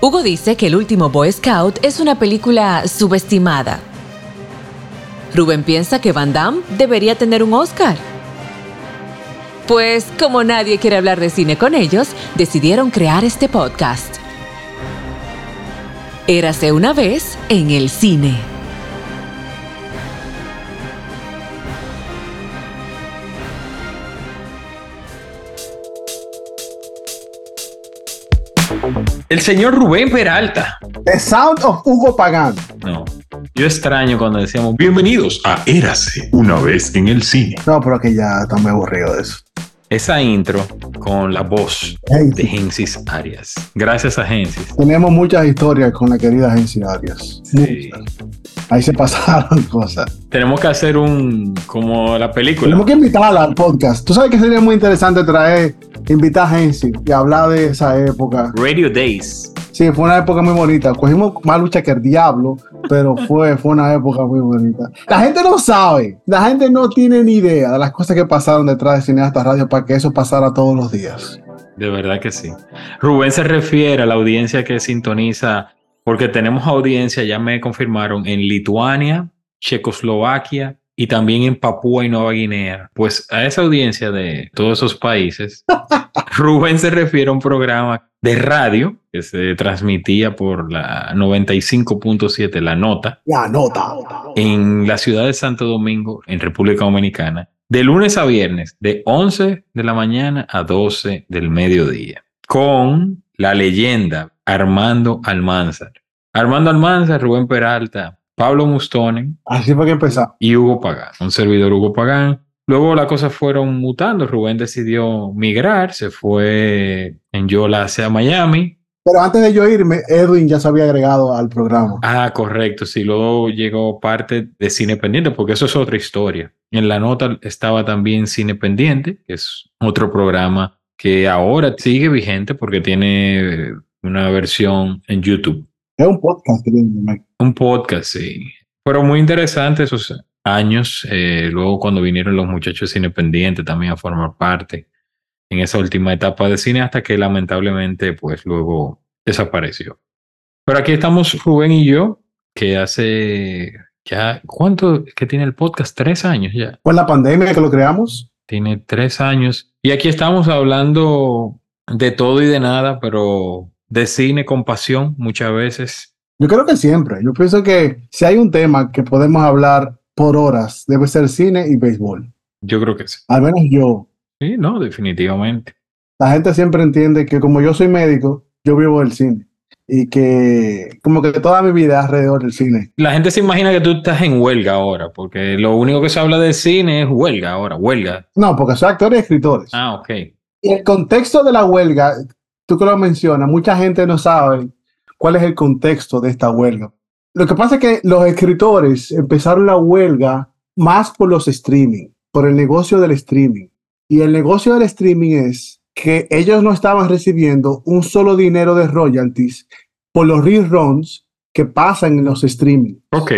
Hugo dice que El último Boy Scout es una película subestimada. Rubén piensa que Van Damme debería tener un Oscar. Pues como nadie quiere hablar de cine con ellos, decidieron crear este podcast. Érase una vez en el cine. El señor Rubén Peralta. The Sound of Hugo Pagán. No. Yo extraño cuando decíamos bienvenidos a Érase una vez en el cine. No, pero que ya está muy aburrido de eso. Esa intro con la voz Hey, de Gensis Arias. Gracias a Gensis. tenemos muchas historias con la querida Agencia Arias. Sí. Muchas. Ahí se pasaron cosas. Tenemos que hacer un como la película. Tenemos que invitarla al podcast. Tú sabes que sería muy interesante traer, invitar a Agencia y hablar de esa época. Radio Days. Sí, fue una época muy bonita. Cogimos más lucha que el diablo, pero fue, fue una época muy bonita. La gente no sabe, la gente no tiene ni idea de las cosas que pasaron detrás de Cineasta Radio para que eso pasara todos los días. De verdad que sí. Rubén se refiere a la audiencia que sintoniza, porque tenemos audiencia, ya me confirmaron, en Lituania, Checoslovaquia y también en Papúa y Nueva Guinea. Pues a esa audiencia de todos esos países, Rubén se refiere a un programa de radio que se transmitía por la 95.7, La Nota, La nota. en la ciudad de Santo Domingo, en República Dominicana, de lunes a viernes, de 11 de la mañana a 12 del mediodía, con la leyenda Armando Almanzar. Armando Almanzar, Rubén Peralta, Pablo Mustonen Así fue que empezamos. y Hugo Pagán, un servidor Hugo Pagán. Luego las cosas fueron mutando, Rubén decidió migrar, se fue en Yola hacia Miami, Pero antes de yo irme, Edwin ya se había agregado al programa. Ah, correcto. Sí, luego llegó parte de Cine Pendiente, porque eso es otra historia. En la nota estaba también Cine Pendiente, que es otro programa que ahora sigue vigente porque tiene una versión en YouTube. Es un podcast, Mike. Un podcast, sí. Pero muy interesante esos años. eh, luego cuando vinieron los muchachos de Cine Pendiente también a formar parte en esa última etapa de cine hasta que lamentablemente pues luego desapareció. Pero aquí estamos Rubén y yo, que hace ya, ¿cuánto que tiene el podcast? Tres años ya. En la pandemia que lo creamos. Tiene tres años. Y aquí estamos hablando de todo y de nada, pero de cine con pasión muchas veces. Yo creo que siempre. Yo pienso que si hay un tema que podemos hablar por horas, debe ser cine y béisbol. Yo creo que sí. Al menos yo. Sí, no, definitivamente. La gente siempre entiende que como yo soy médico, yo vivo del cine. Y que como que toda mi vida alrededor del cine. La gente se imagina que tú estás en huelga ahora, porque lo único que se habla de cine es huelga ahora, huelga. No, porque soy actores y escritores. Ah, ok. Y el contexto de la huelga, tú que lo mencionas, mucha gente no sabe cuál es el contexto de esta huelga. Lo que pasa es que los escritores empezaron la huelga más por los streaming, por el negocio del streaming. Y el negocio del streaming es que ellos no estaban recibiendo un solo dinero de royalties por los reruns que pasan en los streaming. Ok.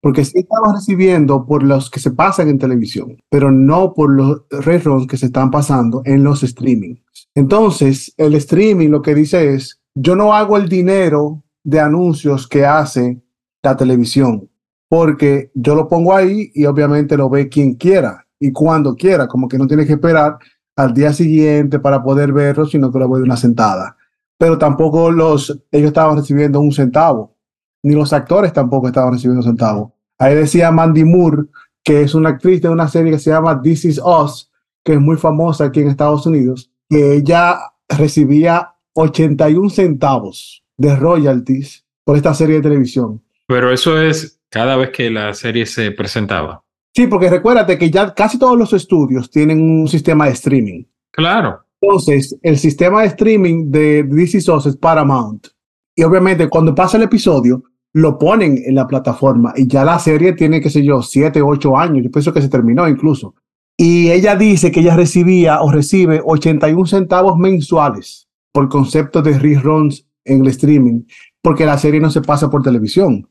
Porque sí estaban recibiendo por los que se pasan en televisión, pero no por los reruns que se están pasando en los streaming. Entonces, el streaming lo que dice es, yo no hago el dinero de anuncios que hace la televisión, porque yo lo pongo ahí y obviamente lo ve quien quiera y cuando quiera, como que no tiene que esperar al día siguiente para poder verlo, sino que lo ve de una sentada. Pero tampoco los, ellos estaban recibiendo un centavo, ni los actores tampoco estaban recibiendo un centavo. Ahí decía Mandy Moore, que es una actriz de una serie que se llama This Is Us, que es muy famosa aquí en Estados Unidos, que ella recibía 81 centavos de royalties por esta serie de televisión. Pero eso es cada vez que la serie se presentaba. Sí, porque recuérdate que ya casi todos los estudios tienen un sistema de streaming. Claro. Entonces, el sistema de streaming de This Is Us es Paramount. Y obviamente, cuando pasa el episodio, lo ponen en la plataforma y ya la serie tiene, qué sé yo, siete, ocho años. Yo pienso que se terminó incluso. Y ella dice que ella recibía o recibe 81 centavos mensuales por concepto de reruns en el streaming, porque la serie no se pasa por televisión.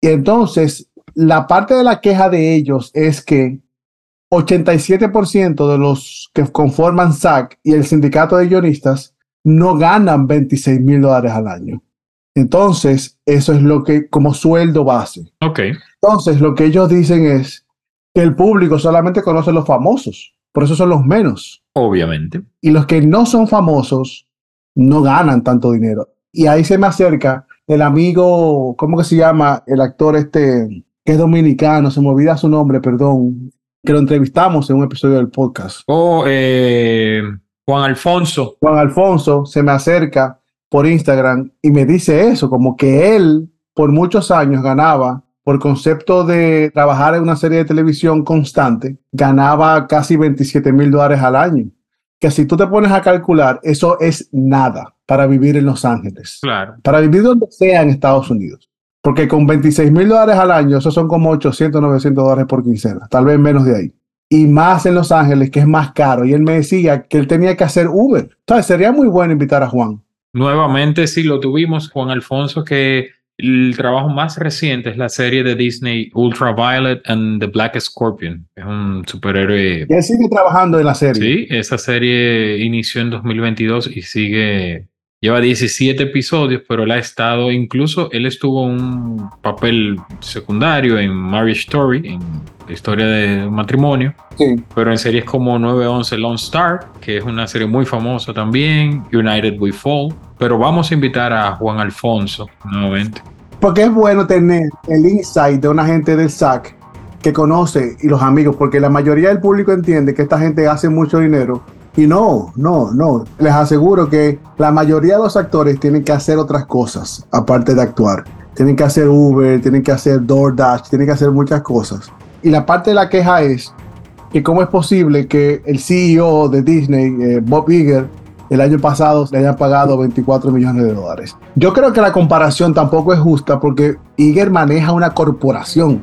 Y entonces, la parte de la queja de ellos es que 87% de los que conforman SAC y el sindicato de guionistas no ganan 26 mil dólares al año. Entonces, eso es lo que como sueldo base. Ok. Entonces, lo que ellos dicen es que el público solamente conoce los famosos, por eso son los menos. Obviamente. Y los que no son famosos no ganan tanto dinero. Y ahí se me acerca el amigo, ¿cómo que se llama? El actor este, que es dominicano, se me olvida su nombre, perdón, que lo entrevistamos en un episodio del podcast. Oh, eh, Juan Alfonso. Juan Alfonso se me acerca por Instagram y me dice eso, como que él por muchos años ganaba, por concepto de trabajar en una serie de televisión constante, ganaba casi 27 mil dólares al año. Que si tú te pones a calcular, eso es nada para vivir en Los Ángeles. Claro. Para vivir donde sea en Estados Unidos. Porque con 26 mil dólares al año, eso son como 800, 900 dólares por quincena, tal vez menos de ahí. Y más en Los Ángeles, que es más caro. Y él me decía que él tenía que hacer Uber. Entonces, sería muy bueno invitar a Juan. Nuevamente sí lo tuvimos, Juan Alfonso, que el trabajo más reciente es la serie de Disney Ultraviolet and the Black Scorpion. Es un superhéroe. Él sigue trabajando en la serie. Sí, esa serie inició en 2022 y sigue Lleva 17 episodios, pero él ha estado, incluso él estuvo un papel secundario en Marriage Story, en la historia de matrimonio. Sí. Pero en series como 911 Lone Star, que es una serie muy famosa también, United We Fall. Pero vamos a invitar a Juan Alfonso nuevamente. Porque es bueno tener el insight de una gente del SAC que conoce y los amigos, porque la mayoría del público entiende que esta gente hace mucho dinero y no, no, no. Les aseguro que la mayoría de los actores tienen que hacer otras cosas aparte de actuar. Tienen que hacer Uber, tienen que hacer DoorDash, tienen que hacer muchas cosas. Y la parte de la queja es que cómo es posible que el CEO de Disney, eh, Bob Iger, el año pasado le hayan pagado 24 millones de dólares. Yo creo que la comparación tampoco es justa porque Iger maneja una corporación.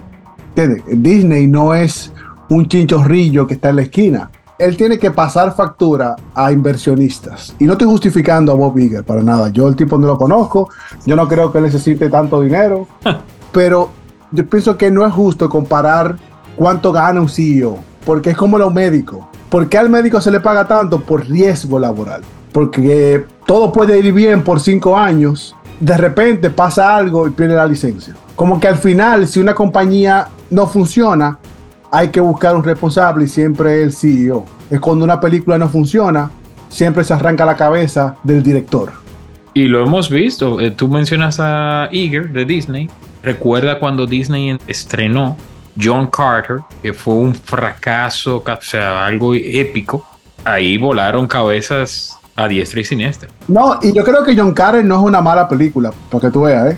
Disney no es un chinchorrillo que está en la esquina él tiene que pasar factura a inversionistas. Y no estoy justificando a Bob Iger para nada. Yo el tipo no lo conozco. Yo no creo que necesite tanto dinero. pero yo pienso que no es justo comparar cuánto gana un CEO. Porque es como los médicos. ¿Por qué al médico se le paga tanto? Por riesgo laboral. Porque todo puede ir bien por cinco años. De repente pasa algo y pierde la licencia. Como que al final, si una compañía no funciona, hay que buscar un responsable y siempre el CEO. Es cuando una película no funciona, siempre se arranca la cabeza del director. Y lo hemos visto. Eh, tú mencionas a Eager de Disney. Recuerda cuando Disney estrenó John Carter, que fue un fracaso, o sea, algo épico. Ahí volaron cabezas a diestra y siniestra. No, y yo creo que John Carter no es una mala película, porque tú veas, ¿eh?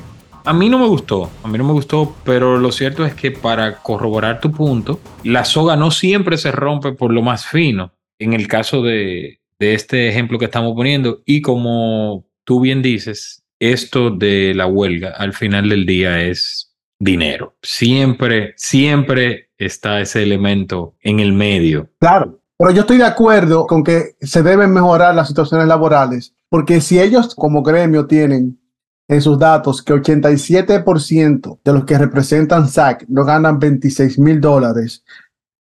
A mí no me gustó, a mí no me gustó, pero lo cierto es que para corroborar tu punto, la soga no siempre se rompe por lo más fino. En el caso de, este ejemplo que estamos poniendo, y como tú bien dices, esto de la huelga al final del día es dinero. Siempre, siempre está ese elemento en el medio. Claro, pero yo estoy de acuerdo con que se deben mejorar las situaciones laborales, porque si ellos como gremio tienen en sus datos que 87% de los que representan SAC no ganan 26 mil dólares,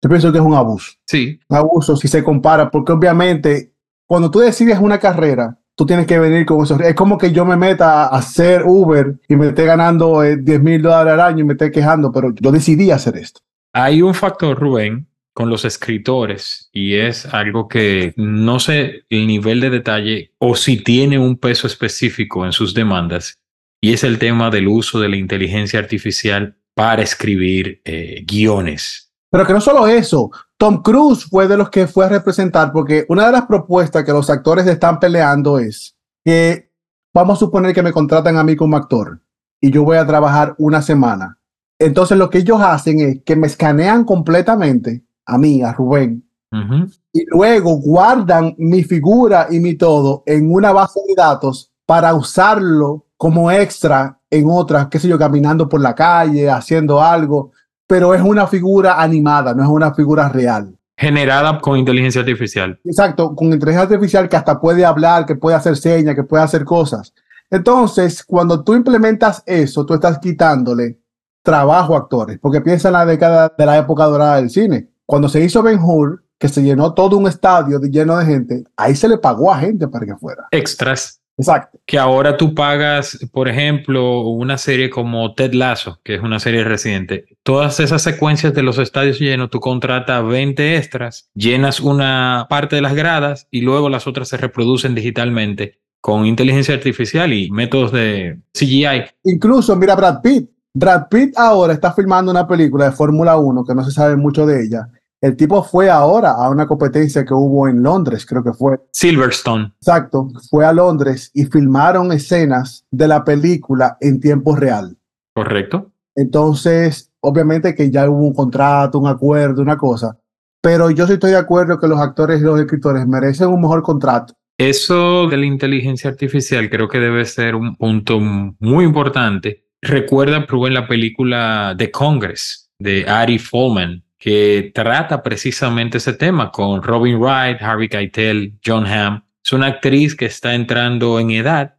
yo pienso que es un abuso. Sí. Un abuso si se compara, porque obviamente cuando tú decides una carrera, tú tienes que venir con eso. Es como que yo me meta a hacer Uber y me esté ganando 10 eh, mil dólares al año y me esté quejando, pero yo decidí hacer esto. Hay un factor, Rubén, con los escritores y es algo que no sé el nivel de detalle o si tiene un peso específico en sus demandas y es el tema del uso de la inteligencia artificial para escribir eh, guiones. Pero que no solo eso, Tom Cruise fue de los que fue a representar porque una de las propuestas que los actores están peleando es que vamos a suponer que me contratan a mí como actor y yo voy a trabajar una semana. Entonces lo que ellos hacen es que me escanean completamente a mí, a Rubén. Y luego guardan mi figura y mi todo en una base de datos para usarlo como extra en otras, qué sé yo, caminando por la calle, haciendo algo, pero es una figura animada, no es una figura real. Generada con inteligencia artificial. Exacto, con inteligencia artificial que hasta puede hablar, que puede hacer señas, que puede hacer cosas. Entonces, cuando tú implementas eso, tú estás quitándole trabajo a actores, porque piensa en la década de la época dorada del cine. Cuando se hizo Ben Hur, que se llenó todo un estadio lleno de gente, ahí se le pagó a gente para que fuera. Extras. Exacto. Que ahora tú pagas, por ejemplo, una serie como Ted Lasso, que es una serie reciente. Todas esas secuencias de los estadios llenos, tú contratas 20 extras, llenas una parte de las gradas y luego las otras se reproducen digitalmente con inteligencia artificial y métodos de CGI. Incluso, mira, Brad Pitt. Brad Pitt ahora está filmando una película de Fórmula 1 que no se sabe mucho de ella. El tipo fue ahora a una competencia que hubo en Londres, creo que fue. Silverstone. Exacto, fue a Londres y filmaron escenas de la película en tiempo real. Correcto. Entonces, obviamente que ya hubo un contrato, un acuerdo, una cosa. Pero yo sí estoy de acuerdo que los actores y los escritores merecen un mejor contrato. Eso de la inteligencia artificial creo que debe ser un punto muy importante. Recuerda, Rubén, la película The Congress de Ari Folman, que trata precisamente ese tema con Robin Wright, Harvey Keitel, John Hamm. Es una actriz que está entrando en edad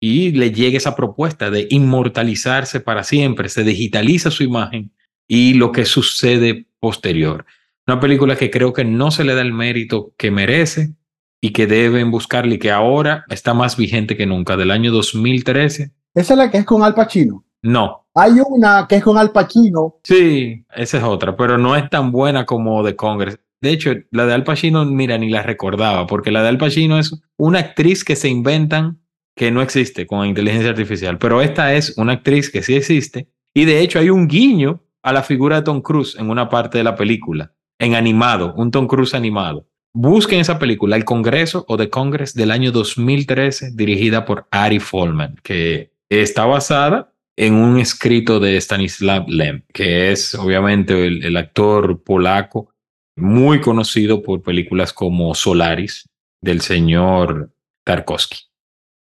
y le llega esa propuesta de inmortalizarse para siempre, se digitaliza su imagen y lo que sucede posterior. Una película que creo que no se le da el mérito que merece y que deben buscarle y que ahora está más vigente que nunca, del año 2013. Esa es la que es con Al Pacino. No. Hay una que es con Al Pacino. Sí, esa es otra, pero no es tan buena como The Congress. De hecho, la de Al Pacino, mira, ni la recordaba, porque la de Al Pacino es una actriz que se inventan que no existe con inteligencia artificial, pero esta es una actriz que sí existe y de hecho hay un guiño a la figura de Tom Cruise en una parte de la película, en animado, un Tom Cruise animado. Busquen esa película, El Congreso o The Congress del año 2013, dirigida por Ari Folman, que está basada en un escrito de Stanislav Lem, que es obviamente el, el actor polaco muy conocido por películas como Solaris del señor Tarkovsky.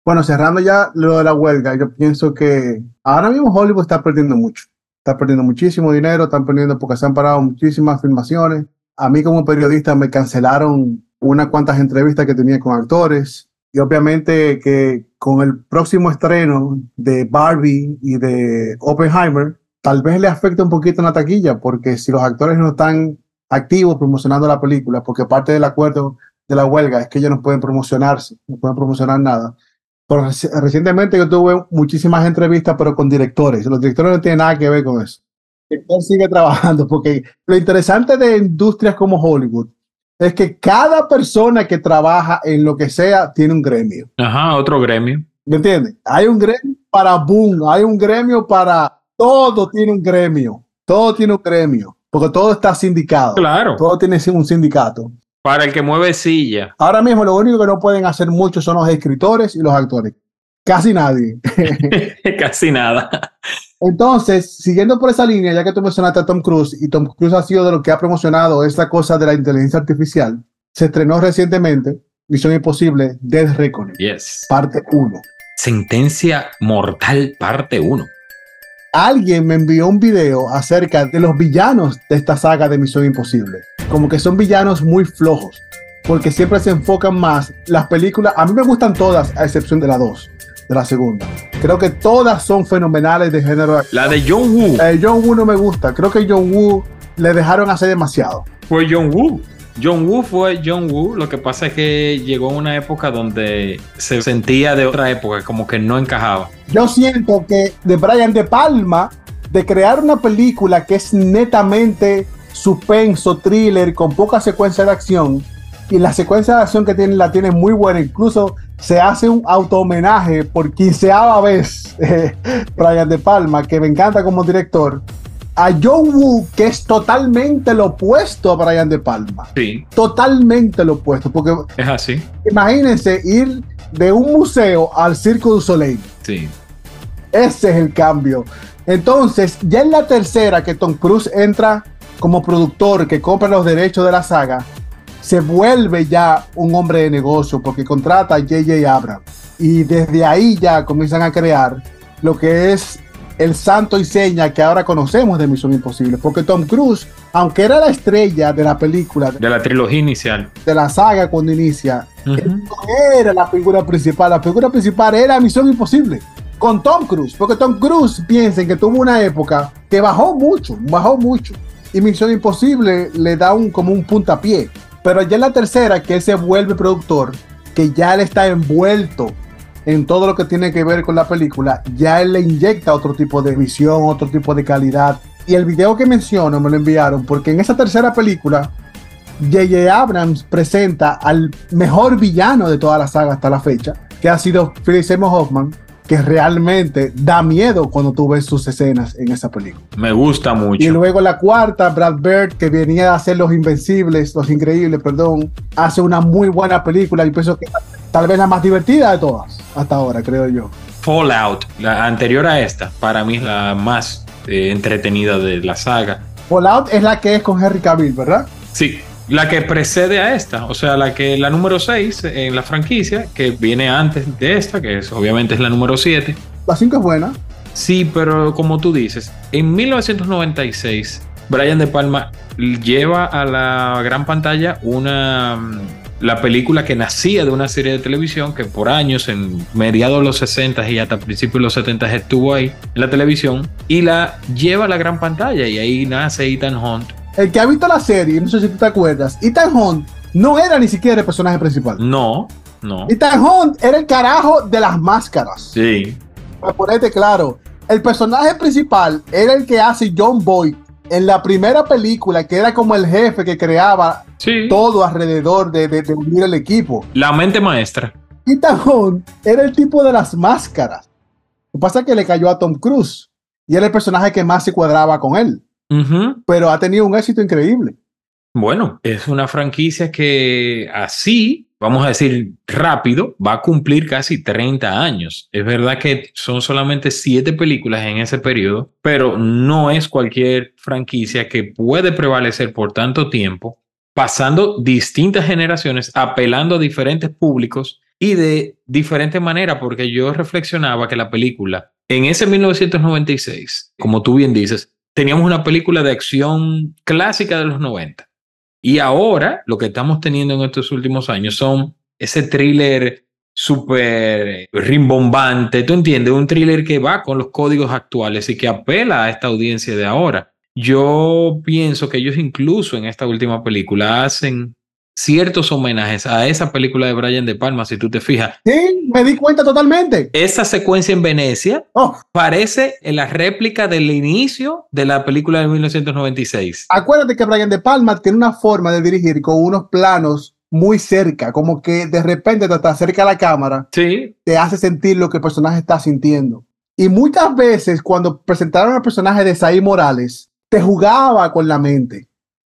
Bueno, cerrando ya lo de la huelga, yo pienso que ahora mismo Hollywood está perdiendo mucho. Está perdiendo muchísimo dinero, están perdiendo porque se han parado muchísimas filmaciones. A mí como periodista me cancelaron unas cuantas entrevistas que tenía con actores. Y obviamente que con el próximo estreno de Barbie y de Oppenheimer, tal vez le afecte un poquito la taquilla, porque si los actores no están activos promocionando la película, porque parte del acuerdo de la huelga es que ellos no pueden promocionarse, no pueden promocionar nada. Recientemente yo tuve muchísimas entrevistas, pero con directores. Los directores no tienen nada que ver con eso. El director sigue trabajando, porque lo interesante de industrias como Hollywood es que cada persona que trabaja en lo que sea tiene un gremio. Ajá, otro gremio. ¿Me entiendes? Hay un gremio para boom, hay un gremio para todo tiene un gremio, todo tiene un gremio, porque todo está sindicado. Claro. Todo tiene un sindicato. Para el que mueve silla. Ahora mismo lo único que no pueden hacer mucho son los escritores y los actores. Casi nadie. Casi nada. Entonces, siguiendo por esa línea, ya que tú mencionaste a Tom Cruise, y Tom Cruise ha sido de lo que ha promocionado esta cosa de la inteligencia artificial, se estrenó recientemente Misión Imposible Death Reckoning, Yes. parte 1. Sentencia mortal, parte 1. Alguien me envió un video acerca de los villanos de esta saga de Misión Imposible. Como que son villanos muy flojos, porque siempre se enfocan más. Las películas, a mí me gustan todas, a excepción de la 2, de la segunda. Creo que todas son fenomenales de género. La de John Woo. John Woo no me gusta. Creo que John Woo le dejaron hacer demasiado. Fue John Woo. John Woo fue John Woo. Lo que pasa es que llegó una época donde se sentía de otra época, como que no encajaba. Yo siento que de Brian De Palma, de crear una película que es netamente suspenso, thriller, con poca secuencia de acción, y la secuencia de acción que tiene la tiene muy buena, incluso se hace un auto homenaje por quinceava vez eh, Brian De Palma, que me encanta como director, a John Woo, que es totalmente lo opuesto a Brian De Palma. Sí, Totalmente lo opuesto, porque es así. imagínense ir de un museo al Circo du Soleil. Sí. Ese es el cambio. Entonces, ya en la tercera que Tom Cruise entra como productor que compra los derechos de la saga, se vuelve ya un hombre de negocio porque contrata a J.J. Abrams. Y desde ahí ya comienzan a crear lo que es el santo y seña que ahora conocemos de Misión Imposible. Porque Tom Cruise, aunque era la estrella de la película, De la trilogía inicial. de la saga cuando inicia, Ujú. él no era la figura principal. La figura principal era Misión Imposible. Con Tom Cruise, porque Tom Cruise piensen que tuvo una época que bajó mucho, bajó mucho. Y Misión Imposible le da un, como un puntapié. Pero ya en la tercera, que él se vuelve productor, que ya él está envuelto en todo lo que tiene que ver con la película, ya él le inyecta otro tipo de visión, otro tipo de calidad. Y el video que menciono me lo enviaron porque en esa tercera película, J.J. Abrams presenta al mejor villano de toda la saga hasta la fecha, que ha sido Philip Seymour Hoffman, que realmente da miedo cuando tú ves sus escenas en esa película. Me gusta mucho. Y luego la cuarta, Brad Bird, que venía a hacer Los Invencibles, Los Increíbles, perdón, hace una muy buena película y pienso que tal vez la más divertida de todas hasta ahora, creo yo. Fallout, la anterior a esta, para mí es la más eh, entretenida de la saga. Fallout es la que es con Henry Cavill, ¿verdad? Sí, la que precede a esta, o sea, la que la número 6 en la franquicia, que viene antes de esta, que es, obviamente es la número 7. La 5 es buena. Sí, pero como tú dices, en 1996, Brian De Palma lleva a la gran pantalla una la película que nacía de una serie de televisión que por años, en mediados de los 60 y hasta principios de los 70 estuvo ahí en la televisión y la lleva a la gran pantalla y ahí nace Ethan Hunt el que ha visto la serie, no sé si tú te acuerdas, Ethan Hunt no era ni siquiera el personaje principal. No, no. Ethan Hunt era el carajo de las máscaras. Sí. Para ponerte claro, el personaje principal era el que hace John Boyd en la primera película, que era como el jefe que creaba todo alrededor de, de, unir el equipo. La mente maestra. Ethan Hunt era el tipo de las máscaras. Lo que pasa es que le cayó a Tom Cruise y era el personaje que más se cuadraba con él pero ha tenido un éxito increíble. Bueno, es una franquicia que así, vamos a decir rápido, va a cumplir casi 30 años. Es verdad que son solamente 7 películas en ese periodo, pero no es cualquier franquicia que puede prevalecer por tanto tiempo, pasando distintas generaciones, apelando a diferentes públicos y de diferente manera, porque yo reflexionaba que la película en ese 1996, como tú bien dices, teníamos una película de acción clásica de los 90. Y ahora lo que estamos teniendo en estos últimos años son ese thriller súper rimbombante, ¿tú entiendes? Un thriller que va con los códigos actuales y que apela a esta audiencia de ahora. Yo pienso que ellos incluso en esta última película hacen ciertos homenajes a esa película de Brian De Palma, si tú te fijas. Sí, me di cuenta totalmente. Esa secuencia en Venecia oh. parece en la réplica del inicio de la película de 1996. Acuérdate que Brian De Palma tiene una forma de dirigir con unos planos muy cerca, como que de repente te acerca a la cámara, sí. te hace sentir lo que el personaje está sintiendo. Y muchas veces cuando presentaron al personaje de Saí Morales, te jugaba con la mente.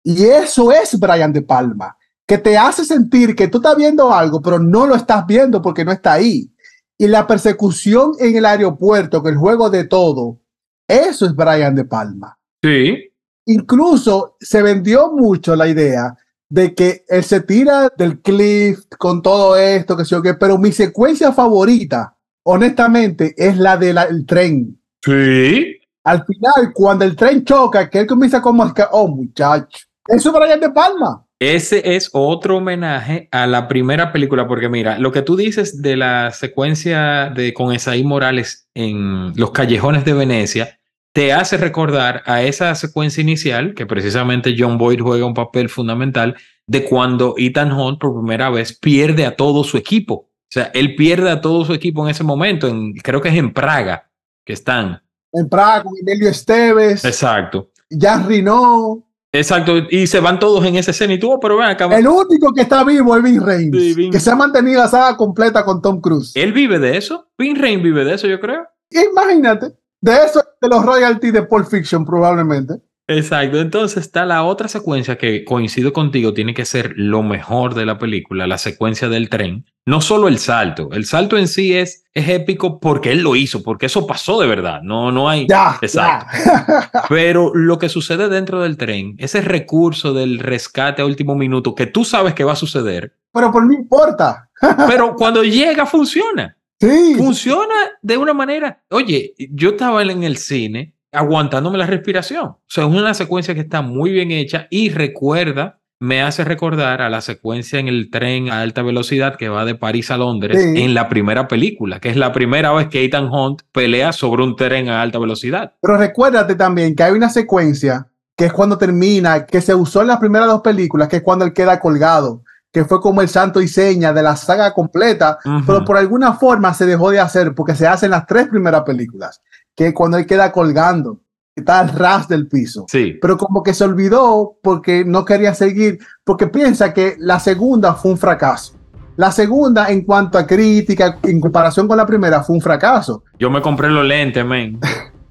Y eso es Brian De Palma que te hace sentir que tú estás viendo algo, pero no lo estás viendo porque no está ahí. Y la persecución en el aeropuerto, que el juego de todo, eso es Brian De Palma. Sí. Incluso se vendió mucho la idea de que él se tira del cliff con todo esto, que sé yo qué, pero mi secuencia favorita, honestamente, es la del tren. Sí. Al final, cuando el tren choca, que él comienza como, oh muchacho, eso es Brian De Palma. Ese es otro homenaje a la primera película, porque mira, lo que tú dices de la secuencia de con Esaí Morales en los callejones de Venecia, te hace recordar a esa secuencia inicial, que precisamente John Boyd juega un papel fundamental, de cuando Ethan Hunt por primera vez pierde a todo su equipo. O sea, él pierde a todo su equipo en ese momento, en, creo que es en Praga que están. En Praga con Emilio Esteves. Exacto. Ya Rino. Exacto, y se van todos en esa escena y tú, oh, pero ven acá. El único que está vivo es Vin Rames, que se ha mantenido la saga completa con Tom Cruise. ¿Él vive de eso? Vin Rames vive de eso, yo creo. Imagínate, de eso, de los royalties de Pulp Fiction probablemente. Exacto, entonces está la otra secuencia que coincido contigo, tiene que ser lo mejor de la película, la secuencia del tren. No solo el salto, el salto en sí es, es épico porque él lo hizo, porque eso pasó de verdad, no, no hay... Ya, Exacto. Pero lo que sucede dentro del tren, ese recurso del rescate a último minuto que tú sabes que va a suceder. Pero por no importa. pero cuando llega funciona. Sí. Funciona de una manera. Oye, yo estaba en el cine aguantándome la respiración. O sea, es una secuencia que está muy bien hecha y recuerda, me hace recordar a la secuencia en el tren a alta velocidad que va de París a Londres en la primera película, que es la primera vez que Ethan Hunt pelea sobre un tren a alta velocidad. Pero recuérdate también que hay una secuencia que es cuando termina, que se usó en las primeras dos películas, que es cuando él queda colgado que fue como el santo y seña de la saga completa, pero por alguna forma se dejó de hacer porque se hacen las tres primeras películas, que cuando él queda colgando, está al ras del piso. Sí, Pero como que se olvidó porque no quería seguir, porque piensa que la segunda fue un fracaso. La segunda, en cuanto a crítica, en comparación con la primera, fue un fracaso. yo me compré los lentes, men.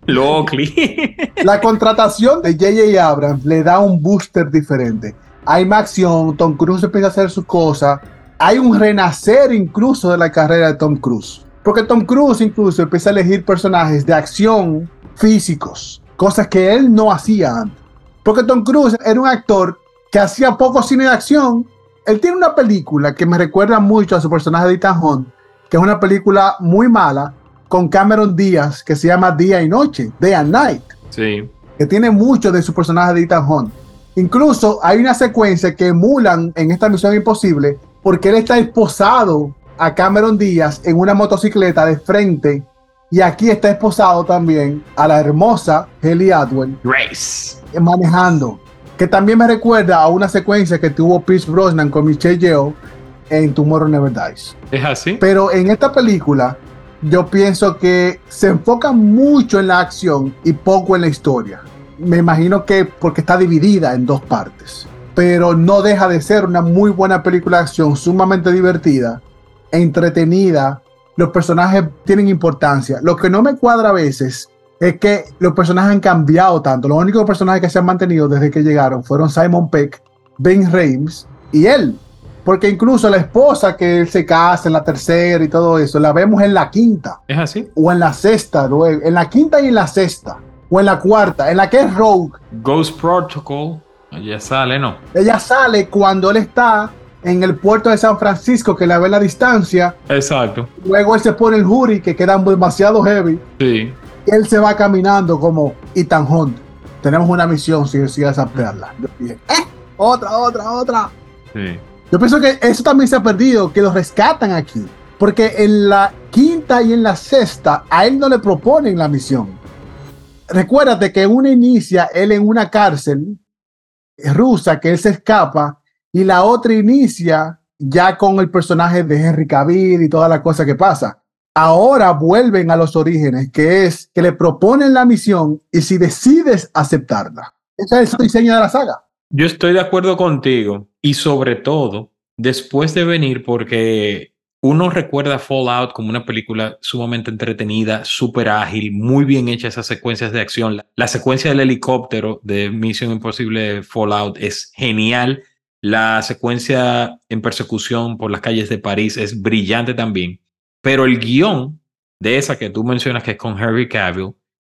Los Oakley. La contratación de J.J. Abrams le da un booster diferente. Hay más acción, Tom Cruise empieza a hacer sus cosas. Hay un renacer incluso de la carrera de Tom Cruise. Porque Tom Cruise incluso empieza a elegir personajes de acción físicos, cosas que él no hacía antes. Porque Tom Cruise era un actor que hacía poco cine de acción. Él tiene una película que me recuerda mucho a su personaje de Ethan Hunt, que es una película muy mala con Cameron Díaz que se llama Día y Noche, Day and Night Sí, que tiene mucho de su personaje de Ethan Hunt. Incluso hay una secuencia que emulan en esta misión imposible porque él está esposado a Cameron Díaz en una motocicleta de frente y aquí está esposado también a la hermosa Haley Atwell Race. manejando, que también me recuerda a una secuencia que tuvo Pierce Brosnan con Michelle Yeoh en Tomorrow Never Dies. ¿Es así? Pero en esta película, yo pienso que se enfoca mucho en la acción y poco en la historia. Me imagino que porque está dividida en dos partes. Pero no deja de ser una muy buena película de acción, sumamente divertida, entretenida. Los personajes tienen importancia. Lo que no me cuadra a veces es que los personajes han cambiado tanto. Los únicos personajes que se han mantenido desde que llegaron fueron Simon Peck, Ben Reims y él. Porque incluso la esposa que él se casa en la tercera y todo eso, la vemos en la quinta ¿Es así? o en la sexta, luego, en la quinta y en la sexta, o en la cuarta, en la que es Rogue. Ghost Protocol. Ya sale, ¿no? Ella sale cuando él está en el puerto de San Francisco, que la ve la distancia. Exacto. Luego él se pone el jury, que queda demasiado heavy. Sí. Y él se va caminando como Ethan Hunt. Tenemos una misión si decides dije, "Eh, Otra, otra, otra. Sí. Yo pienso que eso también se ha perdido, que lo rescatan aquí. Porque en la quinta y en la sexta, a él no le proponen la misión. Recuérdate que una inicia él en una cárcel rusa, que él se escapa, y la otra inicia ya con el personaje de Henry Cavill y toda la cosa que pasa. Ahora vuelven a los orígenes, que es que le proponen la misión y si decides aceptarla. Ese es el diseño de la saga. Yo estoy de acuerdo contigo y sobre todo después de venir porque uno recuerda Fallout como una película sumamente entretenida, súper ágil, muy bien hecha esas secuencias de acción. La, la secuencia del helicóptero de Misión Imposible Fallout es genial. La secuencia en persecución por las calles de París es brillante también. Pero el guion de esa que tú mencionas que es con Henry Cavill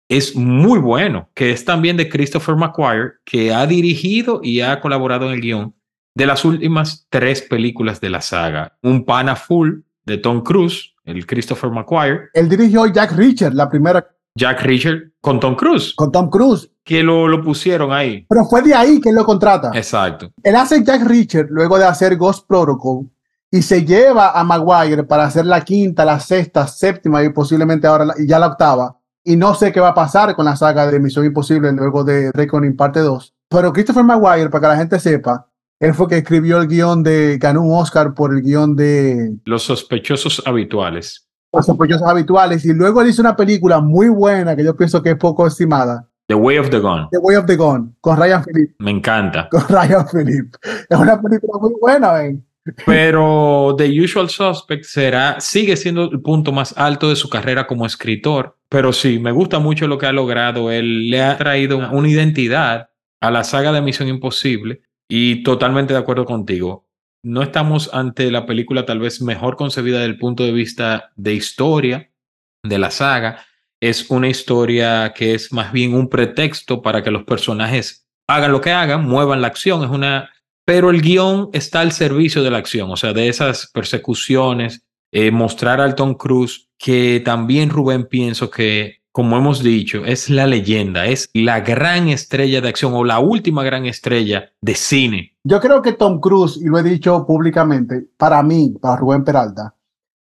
es muy bueno, que es también de Christopher McQuarrie, que ha dirigido y ha colaborado en el guion de las últimas tres películas de la saga. Un pana full de Tom Cruise, el Christopher McQuarrie, Él dirigió Jack Richard, la primera Jack Reacher con Tom Cruise, con Tom Cruise, que lo, lo pusieron ahí. pero fue de ahí que él lo contrata. Exacto. Él hace Jack Richard luego de hacer Ghost Protocol y se lleva a Maguire para hacer la quinta, la sexta, séptima y posiblemente ahora la- ya la octava. Y no sé qué va a pasar con la saga de Misión Imposible luego de Reckoning parte 2. Pero Christopher Maguire, para que la gente sepa, él fue que escribió el guion de, ganó un Oscar por el guion de Los sospechosos habituales. Los sospechosos habituales. Y luego él hizo una película muy buena que yo pienso que es poco estimada, The Way of the Gun. The Way of the Gun, con Ryan Phillippe. Me encanta. Con Ryan Phillippe. Es una película muy buena, ven. Pero The Usual Suspect será, sigue siendo el punto más alto de su carrera como escritor. Pero sí, me gusta mucho lo que ha logrado. Él le ha traído una, una identidad a la saga de Misión Imposible y totalmente de acuerdo contigo. No estamos ante la película tal vez mejor concebida desde el punto de vista de historia de la saga. Es una historia que es más bien un pretexto para que los personajes hagan lo que hagan, muevan la acción. Es una pero el guion está al servicio de la acción, o sea, de esas persecuciones, eh, mostrar al Tom Cruise, que también Rubén pienso que, como hemos dicho, es la leyenda, es la gran estrella de acción o la última gran estrella de cine. Yo creo que Tom Cruise, y lo he dicho públicamente, para mí, para Rubén Peralta,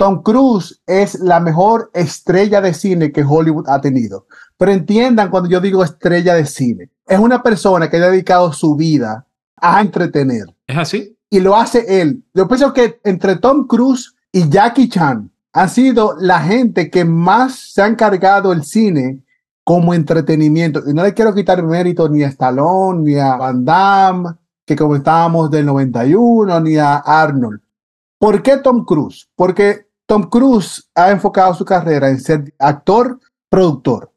Tom Cruise es la mejor estrella de cine que Hollywood ha tenido. Pero entiendan cuando yo digo estrella de cine, es una persona que ha dedicado su vida a entretener. ¿Es así? y lo hace él. Yo pienso que entre Tom Cruise y Jackie Chan han sido la gente que más se han cargado el cine como entretenimiento. Y no le quiero quitar mérito ni a Stallone, ni a Van Damme, que comentábamos del 91, ni a Arnold. ¿Por qué Tom Cruise? Porque Tom Cruise ha enfocado su carrera en ser actor, productor.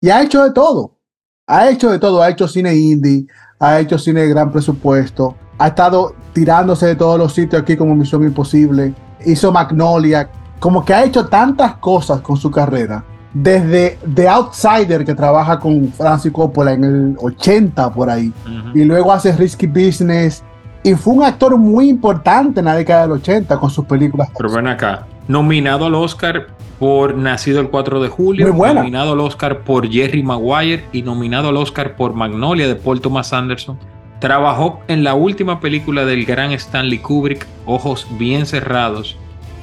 Y ha hecho de todo. Ha hecho de todo. Ha hecho cine indie, ha hecho cine de gran presupuesto, ha estado tirándose de todos los sitios aquí como Misión Imposible. Hizo Magnolia. Como que ha hecho tantas cosas con su carrera desde The Outsider, que trabaja con Francis Coppola en el 80 por ahí, y luego hace Risky Business, y fue un actor muy importante en la década del 80 con sus películas. Pero ven acá, nominado al Oscar por Nacido el 4 de julio, nominado al Oscar por Jerry Maguire y nominado al Oscar por Magnolia de Paul Thomas Anderson. Trabajó en la última película del gran Stanley Kubrick, Ojos Bien Cerrados,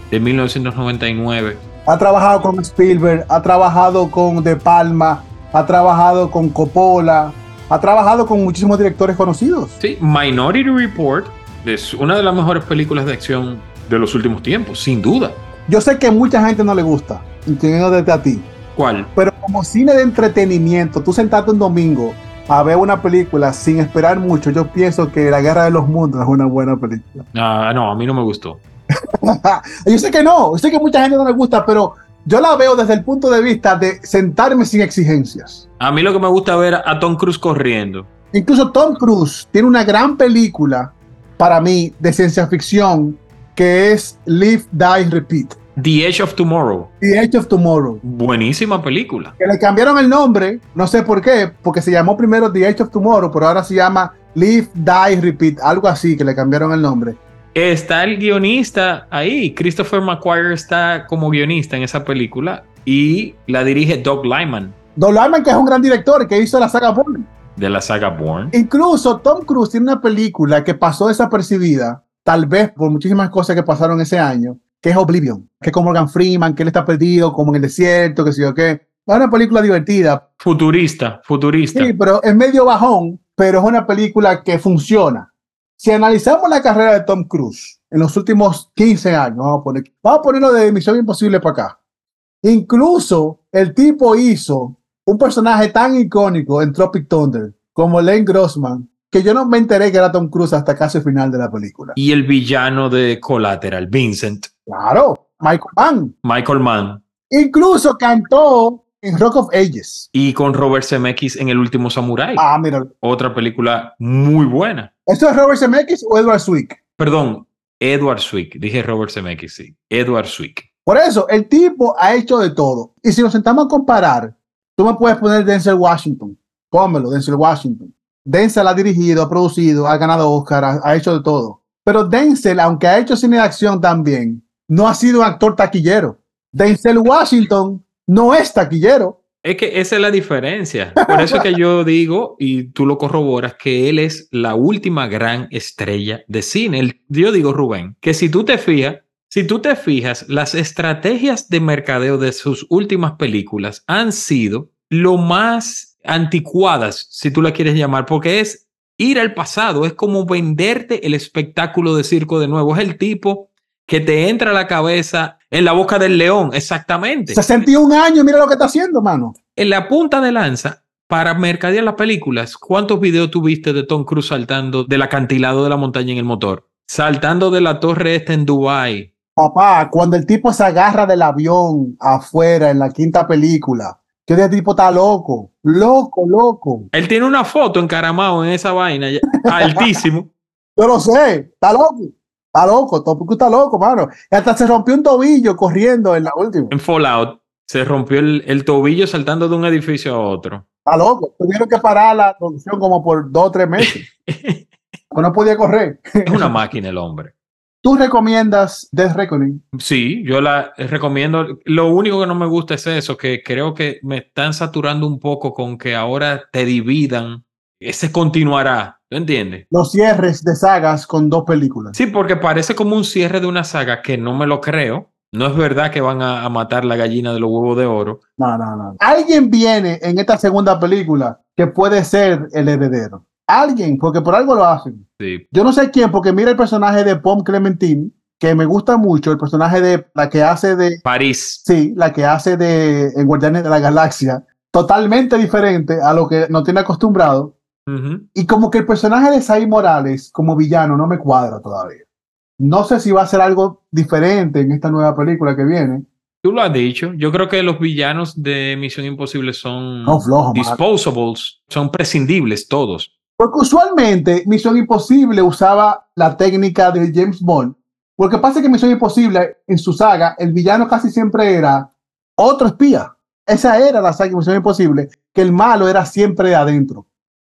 de 1999 ha trabajado con Spielberg, ha trabajado con De Palma, ha trabajado con Coppola, ha trabajado con muchísimos directores conocidos. Sí, Minority Report es una de las mejores películas de acción de los últimos tiempos, sin duda. Yo sé que mucha gente no le gusta, incluyendo desde a ti. ¿Cuál? Pero como cine de entretenimiento, tú sentarte un domingo a ver una película sin esperar mucho, yo pienso que La Guerra de los Mundos es una buena película. Ah, no, a mí no me gustó. yo sé que no, yo sé que mucha gente no le gusta, pero yo la veo desde el punto de vista de sentarme sin exigencias. A mí lo que me gusta ver a Tom Cruise corriendo. Incluso Tom Cruise tiene una gran película para mí de ciencia ficción que es Live, Die, Repeat. The Edge of Tomorrow. The Edge of Tomorrow. Buenísima película. Que le cambiaron el nombre, no sé por qué, porque se llamó primero The Edge of Tomorrow, pero ahora se llama Live, Die, Repeat, algo así que le cambiaron el nombre está el guionista ahí. Christopher McQuarrie está como guionista en esa película y la dirige Doug Lyman. Doug Lyman, que es un gran director que hizo la saga Bourne. De la saga Bourne. Incluso Tom Cruise tiene una película que pasó desapercibida, tal vez por muchísimas cosas que pasaron ese año, que es Oblivion, que es como Morgan Freeman, que él está perdido, como en el desierto, que sé yo qué. Es una película divertida. Futurista, futurista. Sí, pero es medio bajón, pero es una película que funciona. Si analizamos la carrera de Tom Cruise en los últimos 15 años, vamos a, poner, vamos a ponerlo de Misión Imposible para acá. Incluso el tipo hizo un personaje tan icónico en Tropic Thunder como Len Grossman, que yo no me enteré que era Tom Cruise hasta casi el final de la película. Y el villano de Collateral, Vincent. Claro, Michael Mann. Michael Mann. Incluso cantó en Rock of Ages. Y con Robert Zemeckis en El Último Samurai. Ah, mira. Otra película muy buena. ¿Esto es Robert Zemeckis o Edward Swick? Perdón, Edward Swick. Dije Robert Zemeckis, sí. Edward Swick. Por eso, el tipo ha hecho de todo. Y si nos sentamos a comparar, tú me puedes poner Denzel Washington. Pónmelo, Denzel Washington. Denzel ha dirigido, ha producido, ha ganado Oscar, ha, ha hecho de todo. Pero Denzel, aunque ha hecho cine de acción también, no ha sido un actor taquillero. Denzel Washington no es taquillero. Es que esa es la diferencia. Por eso que yo digo, y tú lo corroboras, que él es la última gran estrella de cine. yo digo, Rubén, que si tú te fijas, si tú te fijas, las estrategias de mercadeo de sus últimas películas han sido lo más anticuadas, si tú la quieres llamar, porque es ir al pasado, es como venderte el espectáculo de circo de nuevo. Es el tipo que te entra a la cabeza en la boca del león, exactamente. 61 años, mira lo que está haciendo, mano. En la punta de lanza, para mercadear las películas, ¿cuántos videos tuviste de Tom Cruise saltando del acantilado de la montaña en el motor? Saltando de la torre esta en Dubai. Papá, cuando el tipo se agarra del avión afuera en la quinta película, que ese tipo está loco, loco, loco. Él tiene una foto encaramado en esa vaina, altísimo. Yo lo sé, está loco. Está loco, Tom está loco, mano. Y hasta se rompió un tobillo corriendo en la última. En Fallout se rompió el, tobillo saltando de un edificio a otro. Está loco. Tuvieron que parar la producción como por dos o tres meses. no podía correr. Es una máquina el hombre. ¿Tú recomiendas Death Reckoning? Sí, yo la recomiendo. Lo único que no me gusta es eso, que creo que me están saturando un poco con que ahora te dividan. Ese continuará ¿Tú entiendes? Los cierres de sagas con dos películas. Sí, porque parece como un cierre de una saga que no me lo creo. No es verdad que van a, matar la gallina de los huevos de oro. No, no, no. Alguien viene en esta segunda película que puede ser el heredero. Alguien, porque por algo lo hacen. Sí. Yo no sé quién, porque mira el personaje de Pom Clementine, que me gusta mucho, el personaje de la que hace de, París. sí, la que hace de en Guardianes de la Galaxia, totalmente diferente a lo que nos tiene acostumbrado. Y como que el personaje de Sai Morales como villano no me cuadra todavía. No sé si va a ser algo diferente en esta nueva película que viene. Tú lo has dicho. Yo creo que los villanos de Misión Imposible son No, flojo, disposables, son prescindibles todos. Porque usualmente Misión Imposible usaba la técnica de James Bond. Porque pasa que Misión Imposible, en su saga, el villano casi siempre era otro espía. Esa era la saga de Misión Imposible, que el malo era siempre de adentro.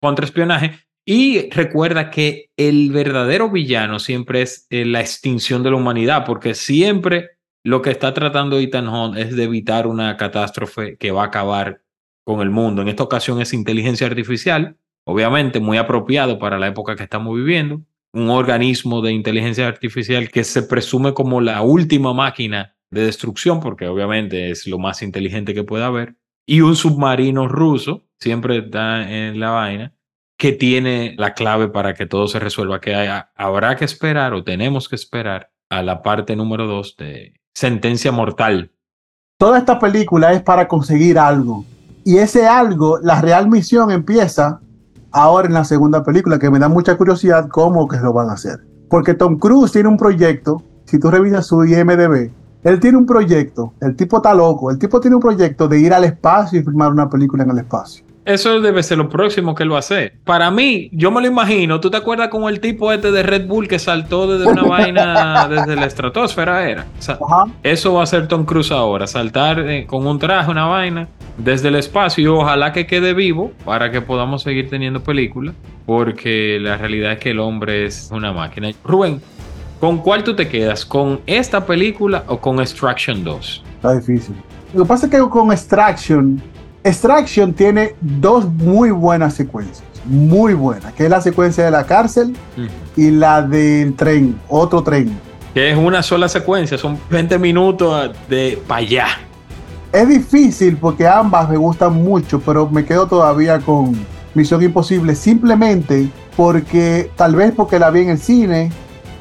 Contraespionaje. Y recuerda que el verdadero villano siempre es eh, la extinción de la humanidad, porque siempre lo que está tratando Ethan Hunt es de evitar una catástrofe que va a acabar con el mundo. En esta ocasión es inteligencia artificial, obviamente muy apropiado para la época que estamos viviendo. Un organismo de inteligencia artificial que se presume como la última máquina de destrucción, porque obviamente es lo más inteligente que pueda haber. Y un submarino ruso, siempre está en la vaina, que tiene la clave para que todo se resuelva, que haya- habrá que esperar o tenemos que esperar a la parte número dos de sentencia mortal. Toda esta película es para conseguir algo. Y ese algo, la real misión empieza ahora en la segunda película, que me da mucha curiosidad cómo que lo van a hacer. Porque Tom Cruise tiene un proyecto, si tú revisas su IMDB, él tiene un proyecto, el tipo está loco, el tipo tiene un proyecto de ir al espacio y filmar una película en el espacio. Eso debe ser lo próximo que él va a hacer. Para mí, yo me lo imagino. ¿Tú te acuerdas como el tipo este de Red Bull que saltó desde una vaina desde la estratosfera? Era. O sea, Ajá. eso va a ser Tom Cruise ahora. Saltar eh, con un traje, una vaina, desde el espacio. Y ojalá que quede vivo para que podamos seguir teniendo películas. Porque la realidad es que el hombre es una máquina. Rubén, ¿con cuál tú te quedas? ¿Con esta película o con Extraction 2? Está difícil. Lo que pasa es que con Extraction, Extraction tiene dos muy buenas secuencias. Muy buenas, que es la secuencia de la cárcel y la del tren, otro tren. Que es una sola secuencia, son 20 minutos de para allá. Es difícil porque ambas me gustan mucho, pero me quedo todavía con Misión Imposible simplemente porque tal vez porque la vi en el cine,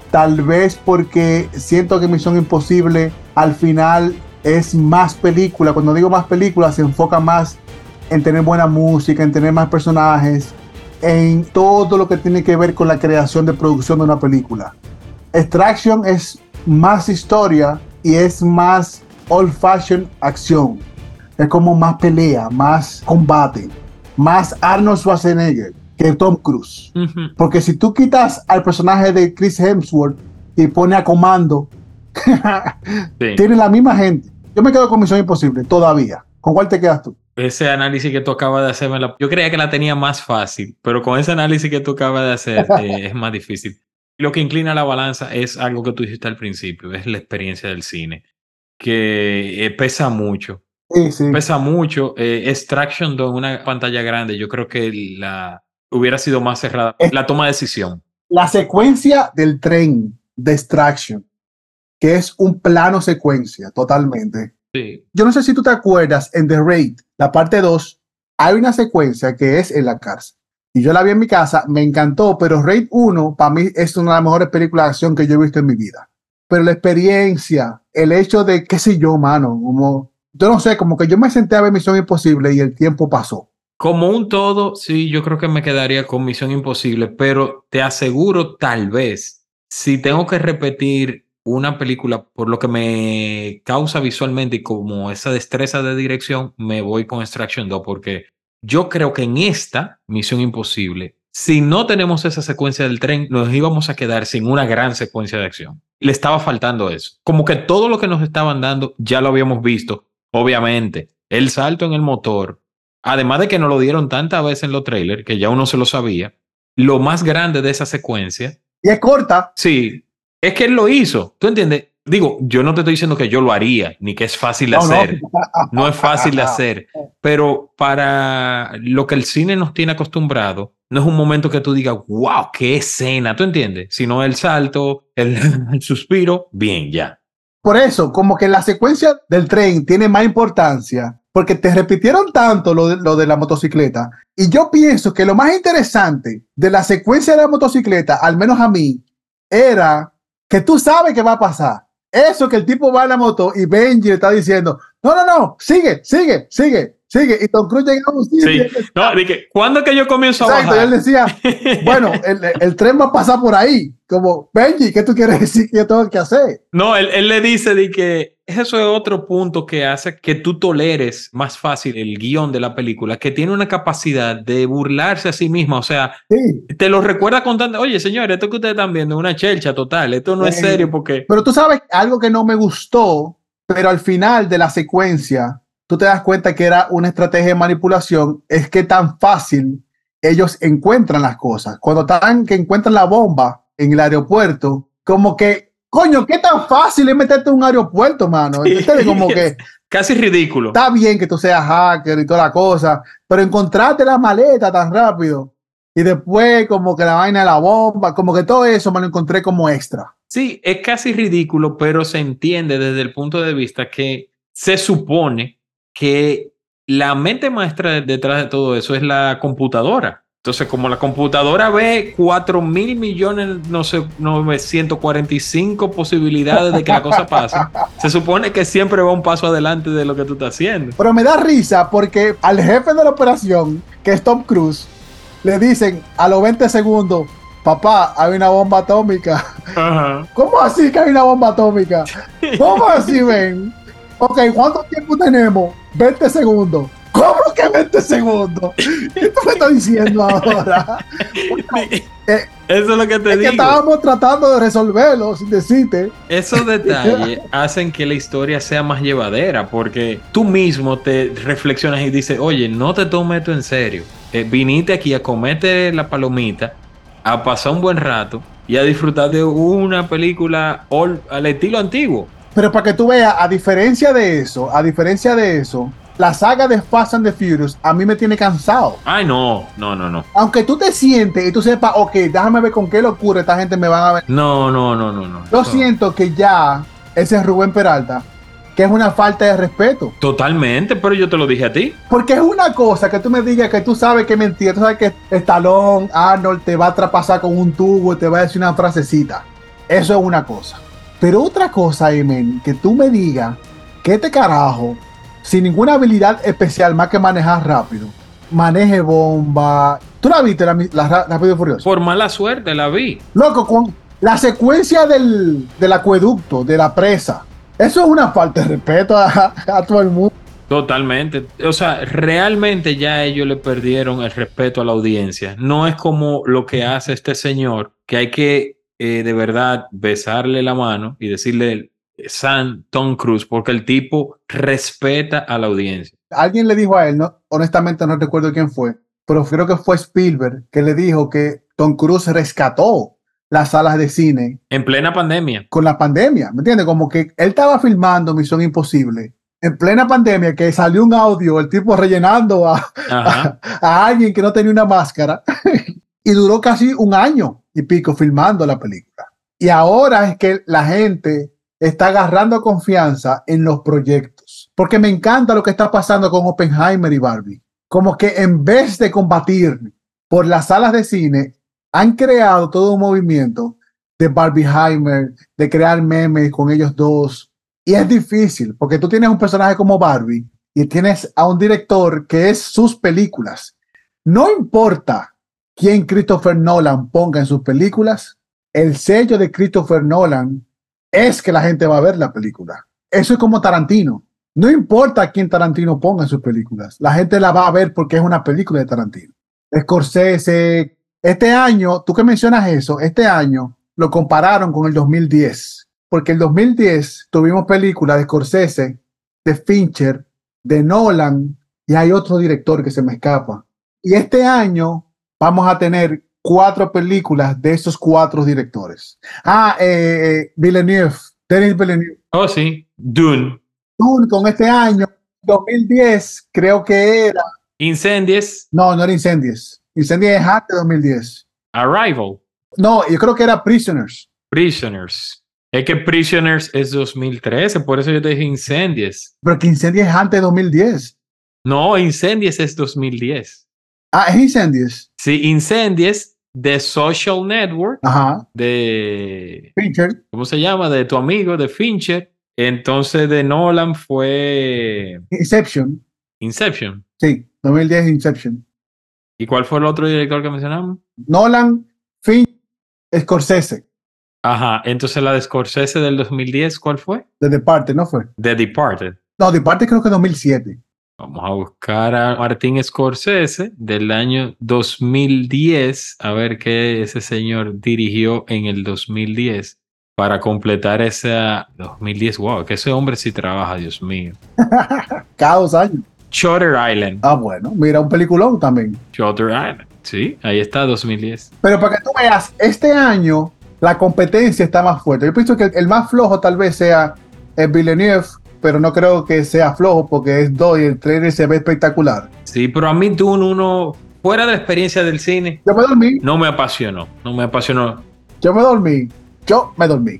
tal vez porque siento que Misión Imposible al final es más película. Cuando digo más película se enfoca más en tener buena música, en tener más personajes, en todo lo que tiene que ver con la creación de producción de una película. Extraction es más historia y es más old fashion acción. Es como más pelea, más combate, más Arnold Schwarzenegger que Tom Cruise. Porque si tú quitas al personaje de Chris Hemsworth y pone a comando, Sí. tiene la misma gente. Yo me quedo con Misión Imposible todavía. ¿Con cuál te quedas tú? Ese análisis que tú acabas de hacer, me la- yo creía que la tenía más fácil, pero con ese análisis que tú acabas de hacer eh, es más difícil. Lo que inclina la balanza es algo que tú dijiste al principio, es la experiencia del cine, que eh, pesa mucho. Sí, sí. Pesa mucho. eh, Extraction 2 en una pantalla grande, yo creo que la hubiera sido más cerrada. Es- La toma de decisión. La secuencia del tren de Extraction, que es un plano secuencia totalmente. Sí. Yo no sé si tú te acuerdas, en The Raid, la parte 2, hay una secuencia que es en la cárcel. Y yo la vi en mi casa, me encantó, pero Raid 1 para mí es una de las mejores películas de acción que yo he visto en mi vida. Pero la experiencia, el hecho de, qué sé yo, mano, como, yo no sé, como que yo me senté a ver Misión Imposible y el tiempo pasó. Como un todo, sí, yo creo que me quedaría con Misión Imposible, pero te aseguro, tal vez, si tengo que repetir una película por lo que me causa visualmente y como esa destreza de dirección, me voy con Extraction 2, porque yo creo que en esta Misión Imposible, si no tenemos esa secuencia del tren, nos íbamos a quedar sin una gran secuencia de acción. Le estaba faltando eso. Como que todo lo que nos estaban dando ya lo habíamos visto. Obviamente, el salto en el motor, además de que nos lo dieron tantas veces en los trailers, que ya uno se lo sabía, lo más grande de esa secuencia, Y es corta, sí, es que él lo hizo. ¿Tú entiendes? Digo, yo no te estoy diciendo que yo lo haría, ni que es fácil de No, no. hacer. No es fácil de hacer, pero para lo que el cine nos tiene acostumbrado, no es un momento que tú digas, wow, qué escena, ¿tú entiendes? Sino el salto, el, el suspiro, bien, ya. Por eso, como que la secuencia del tren tiene más importancia, porque te repitieron tanto lo de, lo de la motocicleta. Y yo pienso que lo más interesante de la secuencia de la motocicleta, al menos a mí, era que tú sabes qué va a pasar. Eso que el tipo va en la moto y Benji le está diciendo, no, no, no, sigue, sigue, sigue, sigue. Y Tom Cruise llega a un sitio. Sí. No, dije, ¿cuándo que yo comienzo a Exacto, y bajar? él decía, bueno, el, el tren va a pasar por ahí. Como, Benji, ¿qué tú quieres decir que yo tengo que hacer? No, él, él le dice de que eso es otro punto que hace que tú toleres más fácil el guion de la película, que tiene una capacidad de burlarse a sí misma. O sea, Sí. te lo recuerda contando, oye, señor, esto que ustedes están viendo es una chelcha total, esto no es serio porque... Pero tú sabes algo que no me gustó, pero al final de la secuencia, tú te das cuenta que era una estrategia de manipulación, es que tan fácil ellos encuentran las cosas. Cuando están que encuentran la bomba en el aeropuerto, como que, coño, qué tan fácil es meterte en un aeropuerto, mano. Sí. Como que Casi ridículo. está bien que tú seas hacker y toda la cosa, pero encontrarte la maleta tan rápido y después como que la vaina de la bomba, como que todo eso me lo encontré como extra. Sí, es casi ridículo, pero se entiende desde el punto de vista que se supone que la mente maestra detrás de todo eso es la computadora. Entonces, como la computadora ve 4 mil millones, no sé, 945 posibilidades de que la cosa pase, se supone que siempre va un paso adelante de lo que tú estás haciendo. Pero me da risa porque al jefe de la operación, que es Tom Cruise, le dicen a los 20 segundos, papá, hay una bomba atómica. Ajá. ¿Cómo así que hay una bomba atómica? ¿Cómo así, ven? Ok, ¿cuánto tiempo tenemos? 20 segundos. ¿Cómo que 20 segundos? ¿Qué tú me estás diciendo ahora? Eh, Eso es lo que te es que digo. estábamos tratando de resolverlo sin decirte. Esos detalles hacen que la historia sea más llevadera porque tú mismo te reflexionas y dices, oye, no te tomes esto en serio. Eh, viniste aquí a comerte la palomita, a pasar un buen rato y a disfrutar de una película all- al estilo antiguo. Pero para que tú veas, a diferencia de eso, a diferencia de eso, la saga de Fast and the Furious a mí me tiene cansado. Ay, no, no, no, no. Aunque tú te sientes y tú sepas, ok, déjame ver con qué locura esta gente me van a ver. No, no, no, no, no. Yo siento que ya ese es Rubén Peralta, que es una falta de respeto. Totalmente, pero yo te lo dije a ti. Porque es una cosa que tú me digas que tú sabes que mentira, tú sabes que Stallone, Arnold te va a traspasar con un tubo y te va a decir una frasecita. Eso es una cosa. Pero otra cosa, Emen, que tú me digas que este carajo, sin ninguna habilidad especial más que manejar rápido, maneje bomba. ¿Tú la viste, la, la Ra- Rápido y Furioso? Por mala suerte la vi. Loco, con la secuencia del, del acueducto, de la presa, eso es una falta de respeto a, a todo el mundo. Totalmente. O sea, realmente ya ellos le perdieron el respeto a la audiencia. No es como lo que hace este señor, que hay que eh, de verdad besarle la mano y decirle San Tom Cruise, porque el tipo respeta a la audiencia. alguien le dijo a él, no, honestamente no recuerdo quién fue, pero creo que fue Spielberg que le dijo que Tom Cruise rescató las salas de cine En plena pandemia. con la pandemia, ¿me entiendes? Como que él estaba filmando Misión Imposible en plena pandemia, que salió un audio, el tipo rellenando a, a alguien que no tenía una máscara y duró casi un año y pico filmando la película. Y ahora es que la gente está agarrando confianza en los proyectos, porque me encanta lo que está pasando con Oppenheimer y Barbie. Como que en vez de combatir por las salas de cine, han creado todo un movimiento de Barbieheimer, de crear memes con ellos dos. Y es difícil, porque tú tienes un personaje como Barbie y tienes a un director que es sus películas. No importa quién Christopher Nolan ponga en sus películas, el sello de Christopher Nolan es que la gente va a ver la película. Eso es como Tarantino. No importa quién Tarantino ponga en sus películas, la gente la va a ver porque es una película de Tarantino. Scorsese, este año, tú que mencionas eso, este año lo compararon con el 2010, porque el 2010 tuvimos películas de Scorsese, de Fincher, de Nolan y hay otro director que se me escapa. Y este año vamos a tener cuatro películas de esos cuatro directores. Ah, eh, eh, Villeneuve, Denis Villeneuve. Oh, sí. Dune. Dune con este año, 2010, creo que era. Incendies. No, no era Incendies. Incendies es antes de 2010. Arrival. No, yo creo que era Prisoners. Prisoners. Es que Prisoners es 2013, por eso yo te dije Incendies. Pero que Incendies es antes de 2010. No, Incendies es 2010. Ah, es Incendies. Sí, Incendies de Social Network, Ajá. de... Fincher. ¿Cómo se llama? De tu amigo, de Fincher. Entonces de Nolan fue Inception. Inception. Sí, 2010 Inception. ¿Y cuál fue el otro director que mencionamos? Nolan, Fincher, Scorsese. Ajá, entonces la de Scorsese del 2010, ¿cuál fue? De Departed, ¿no fue? The Departed. No, Departed creo que 2007. Vamos a buscar a Martín Scorsese del año 2010, a ver qué ese señor dirigió en el 2010 para completar esa 2010. Wow, que ese hombre sí trabaja, Dios mío. Cada dos años. Shutter Island. Ah, bueno, mira, un peliculón también. Shutter Island. Sí, ahí está, 2010. Pero para que tú veas, este año la competencia está más fuerte. Yo pienso que el, más flojo tal vez sea el Villeneuve, pero no creo que sea flojo porque es dos y el trailer se ve espectacular. Sí, pero a mí Dune uno, fuera de la experiencia del cine, Yo me dormí, no me apasionó. No me apasionó. yo me dormí, yo me dormí.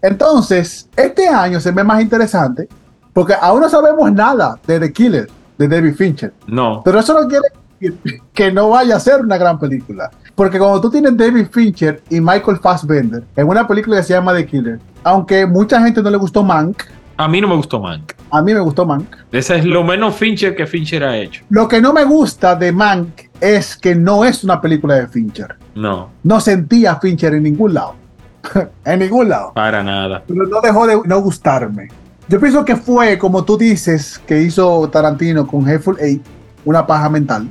Entonces, este año se ve más interesante porque aún no sabemos nada de The Killer, de David Fincher. No. Pero eso no quiere decir que no vaya a ser una gran película. Porque cuando tú tienes David Fincher y Michael Fassbender en una película que se llama The Killer, aunque mucha gente no le gustó Mank, A mí no me gustó Mank. a mí me gustó Mank. Ese es lo menos Fincher que Fincher ha hecho. Lo que no me gusta de Mank es que no es una película de Fincher. No, No sentía a Fincher en ningún lado. en ningún lado. para nada. Pero no dejó de no gustarme. Yo pienso que fue, como tú dices, que hizo Tarantino con Hateful Eight, una paja mental.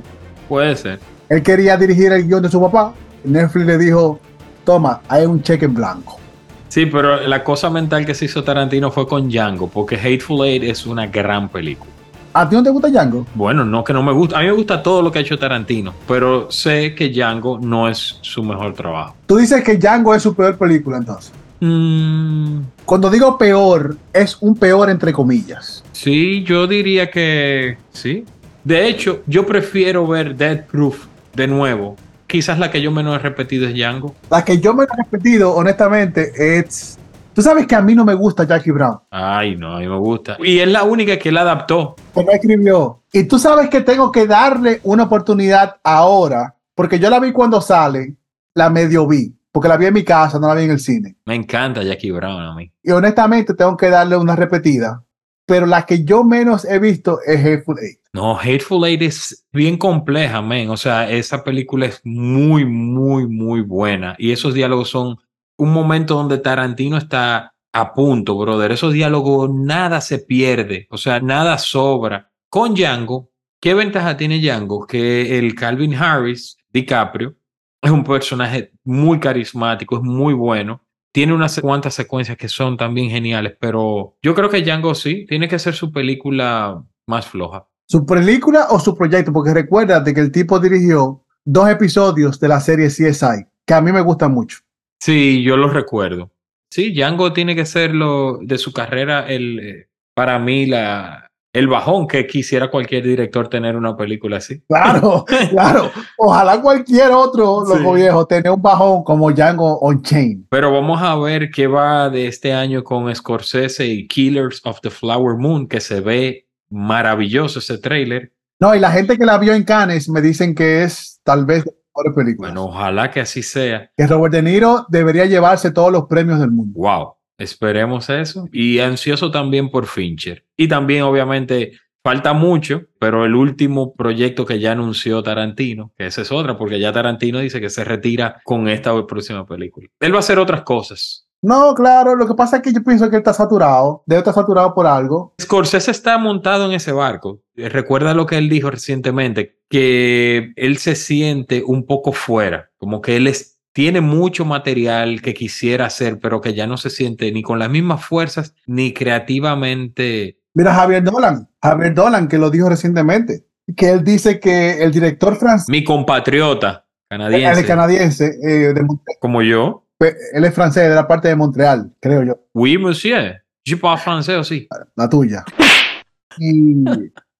Puede ser. Él quería dirigir el guion de su papá. Netflix le dijo, toma, hay un cheque en blanco. Sí, pero la cosa mental que se hizo Tarantino fue con Django, porque Hateful Eight es una gran película. ¿A ti no te gusta Django? Bueno, no que no me gusta. A mí me gusta todo lo que ha hecho Tarantino, pero sé que Django no es su mejor trabajo. Tú dices que Django es su peor película, entonces. Mm, Cuando digo peor, es un peor entre comillas. sí, yo diría que sí. De hecho, yo prefiero ver Dead Proof de nuevo. Quizás la que yo menos he repetido es Django. La que yo me he repetido, honestamente, es... Tú sabes que a mí no me gusta Jackie Brown. Ay, no, a mí me gusta. Y es la única que la adaptó. que no escribió. Y tú sabes que tengo que darle una oportunidad ahora, porque yo la vi cuando sale, la medio vi, porque la vi en mi casa, no la vi en el cine. Me encanta Jackie Brown a mí. Y honestamente tengo que darle una repetida, pero la que yo menos he visto es Hateful Eight. No, Hateful Eight es bien compleja, men. O sea, esa película es muy, muy, muy buena. Y esos diálogos son un momento donde Tarantino está a punto, brother. Esos diálogos, nada se pierde. O sea, nada sobra. Con Django, ¿qué ventaja tiene Django? Que el Calvin Harris, DiCaprio, es un personaje muy carismático, es muy bueno. Tiene unas cuantas secuencias que son también geniales, pero yo creo que Django sí, tiene que ser su película más floja. ¿Su película o su proyecto? Porque recuérdate que el tipo dirigió dos episodios de la serie CSI, que a mí me gustan mucho. Sí, yo lo recuerdo. Sí, Django tiene que ser lo de su carrera, el, eh, para mí, la, el bajón que quisiera cualquier director tener una película así. Claro, claro. Ojalá cualquier otro, Sí. loco viejo, tenga un bajón como Django on Chain. Pero vamos a ver qué va de este año con Scorsese y Killers of the Flower Moon, que se ve maravilloso ese tráiler. No, y la gente que la vio en Cannes me dicen que es tal vez mejores películas. Bueno, ojalá que así sea. que Robert De Niro debería llevarse todos los premios del mundo. Wow, esperemos eso. Y ansioso también por Fincher. Y también, obviamente, falta mucho, pero el último proyecto que ya anunció Tarantino, que esa es otra, porque ya Tarantino dice que se retira con esta próxima película. Él va a hacer otras cosas. No, claro, lo que pasa es que yo pienso que él está saturado, debe estar saturado por algo. Scorsese está montado en ese barco. Eh, Recuerda lo que él dijo recientemente, que él se siente un poco fuera, como que él es- tiene mucho material que quisiera hacer, pero que ya no se siente ni con las mismas fuerzas ni creativamente Mira, Javier Dolan, Javier Dolan, que lo dijo recientemente, que él dice que el director francés, Mi compatriota el canadiense, canadiense, eh, de como yo. él es francés, de la parte de Montreal, creo yo, Oui, monsieur. Je parle français aussi. la tuya. Y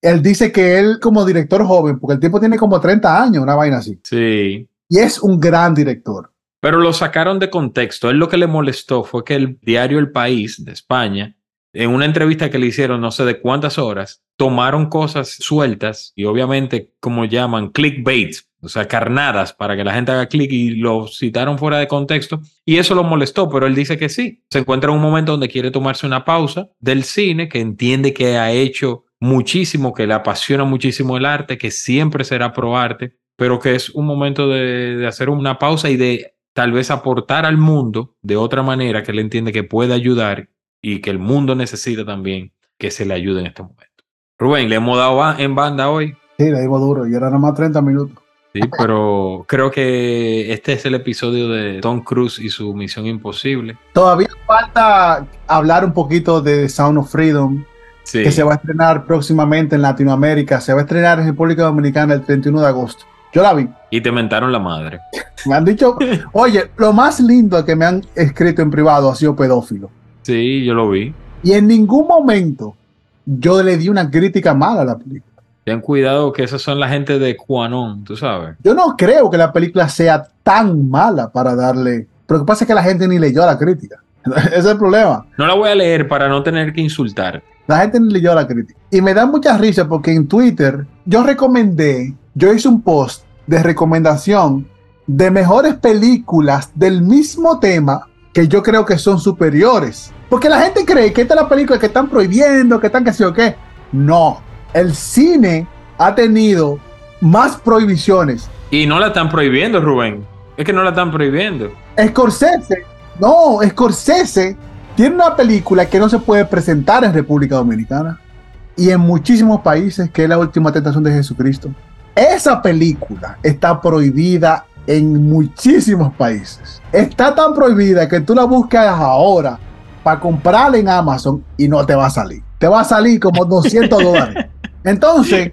él dice que él como director joven, porque el tipo tiene como 30 años, una vaina así, Sí. Y es un gran director. Pero lo sacaron de contexto. Él lo que le molestó fue que el diario El País de España en una entrevista que le hicieron no sé de cuántas horas, tomaron cosas sueltas y obviamente como llaman clickbait, o sea, carnadas para que la gente haga clic y lo citaron fuera de contexto y eso lo molestó, pero él dice que sí. Se encuentra en un momento donde quiere tomarse una pausa del cine, que entiende que ha hecho muchísimo, que le apasiona muchísimo el arte, que siempre será pro arte, pero que es un momento de, de hacer una pausa y de tal vez aportar al mundo de otra manera que él entiende que puede ayudar y que el mundo necesita también que se le ayude en este momento. Rubén, le hemos dado en banda hoy. Sí, le dimos duro y era nada más 30 minutos. Sí, pero creo que este es el episodio de Tom Cruise y su misión imposible. Todavía falta hablar un poquito de Sound of Freedom, Sí. que se va a estrenar próximamente en Latinoamérica. Se va a estrenar en República Dominicana el 31 de agosto. Yo la vi. Y te mentaron la madre. Me han dicho, oye, lo más lindo que me han escrito en privado ha sido pedófilo. Sí, yo lo vi. Y en ningún momento yo le di una crítica mala a la película. Ten cuidado que esas son la gente de Quanon, tú sabes. Yo no creo que la película sea tan mala para darle. Pero lo que pasa es que la gente ni leyó la crítica. Ese es el problema. No la voy a leer para no tener que insultar. La gente ni leyó la crítica. Y me da mucha risa porque en Twitter yo recomendé, yo hice un post de recomendación de mejores películas del mismo tema que yo creo que son superiores. Porque la gente cree que esta es la película que están prohibiendo, que están que sí o qué. No, el cine ha tenido más prohibiciones. Y no la están prohibiendo, Rubén. Es que no la están prohibiendo. Scorsese, no, Scorsese tiene una película que no se puede presentar en República Dominicana y en muchísimos países, que es la última tentación de Jesucristo. Esa película está prohibida en muchísimos países. Está tan prohibida que tú la buscas ahora para comprarla en Amazon y no te va a salir. Te va a salir como 200 dólares. Entonces,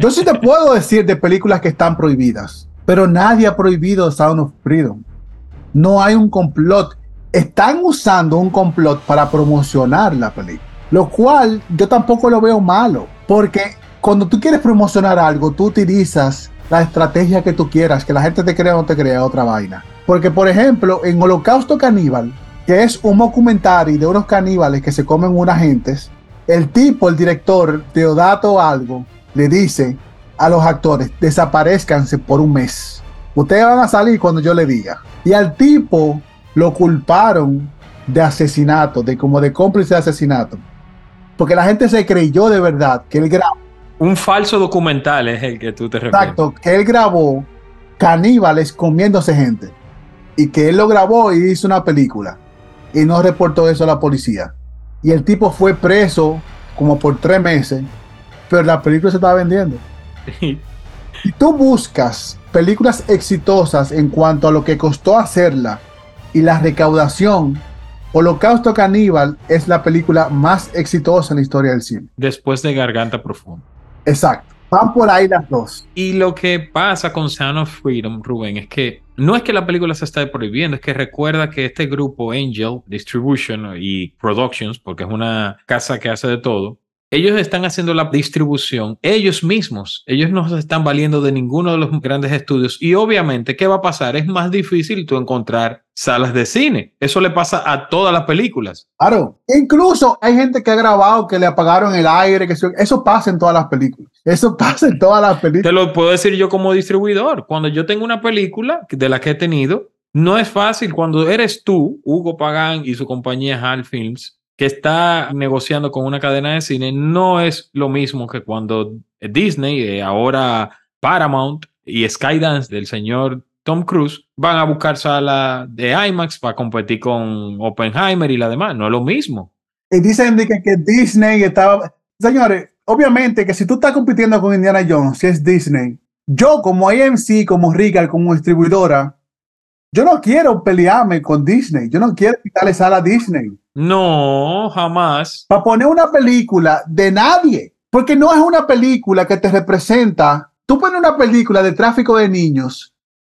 yo sí te puedo decir de películas que están prohibidas, pero nadie ha prohibido Sound of Freedom. No hay un complot. Están usando un complot para promocionar la película, lo cual yo tampoco lo veo malo, porque cuando tú quieres promocionar algo, tú utilizas la estrategia que tú quieras, que la gente te crea o no te crea otra vaina. Porque, por ejemplo, en Holocausto Caníbal, que es un documentario de unos caníbales que se comen unas gentes, el tipo, el director, Teodato algo, le dice a los actores, desaparezcanse por un mes. Ustedes van a salir cuando yo le diga. Y al tipo lo culparon de asesinato, de como de cómplice de asesinato. Porque la gente se creyó de verdad que él grabó, Un falso documental es el que tú te refieres. exacto, que él grabó caníbales comiéndose gente. Y que él lo grabó y hizo una película. Y no reportó eso a la policía. Y el tipo fue preso como por tres meses. Pero la película se estaba vendiendo. Si tú buscas películas exitosas en cuanto a lo que costó hacerla y la recaudación, Holocausto Caníbal es la película más exitosa en la historia del cine. Después de Garganta Profunda. Exacto. Van por ahí las dos. Y lo que pasa con Sound of Freedom, Rubén, es que no es que la película se está prohibiendo, es que recuerda que este grupo Angel Distribution y Productions, porque es una casa que hace de todo, ellos están haciendo la distribución ellos mismos. Ellos no se están valiendo de ninguno de los grandes estudios. Y obviamente, ¿qué va a pasar? Es más difícil tú encontrar salas de cine. Eso le pasa a todas las películas. Claro. Incluso hay gente que ha grabado que le apagaron el aire, que eso pasa en todas las películas. Eso pasa en todas las películas. Te lo puedo decir yo como distribuidor. Cuando yo tengo una película de la que he tenido, no es fácil. Cuando eres tú, Hugo Pagán y su compañía HAL Films, que está negociando con una cadena de cine, no es lo mismo que cuando Disney, eh, ahora Paramount y Skydance del señor Tom Cruise van a buscar sala de IMAX para competir con Oppenheimer y la demás. No es lo mismo. Y dicen que, que Disney estaba. Señores, obviamente que si tú estás compitiendo con Indiana Jones, si es Disney, yo como AMC, como Regal, como distribuidora, yo no quiero pelearme con Disney. Yo no quiero quitarle sala a Disney. No, jamás. Para poner una película de nadie. Porque no es una película que te representa. Tú pones una película de tráfico de niños.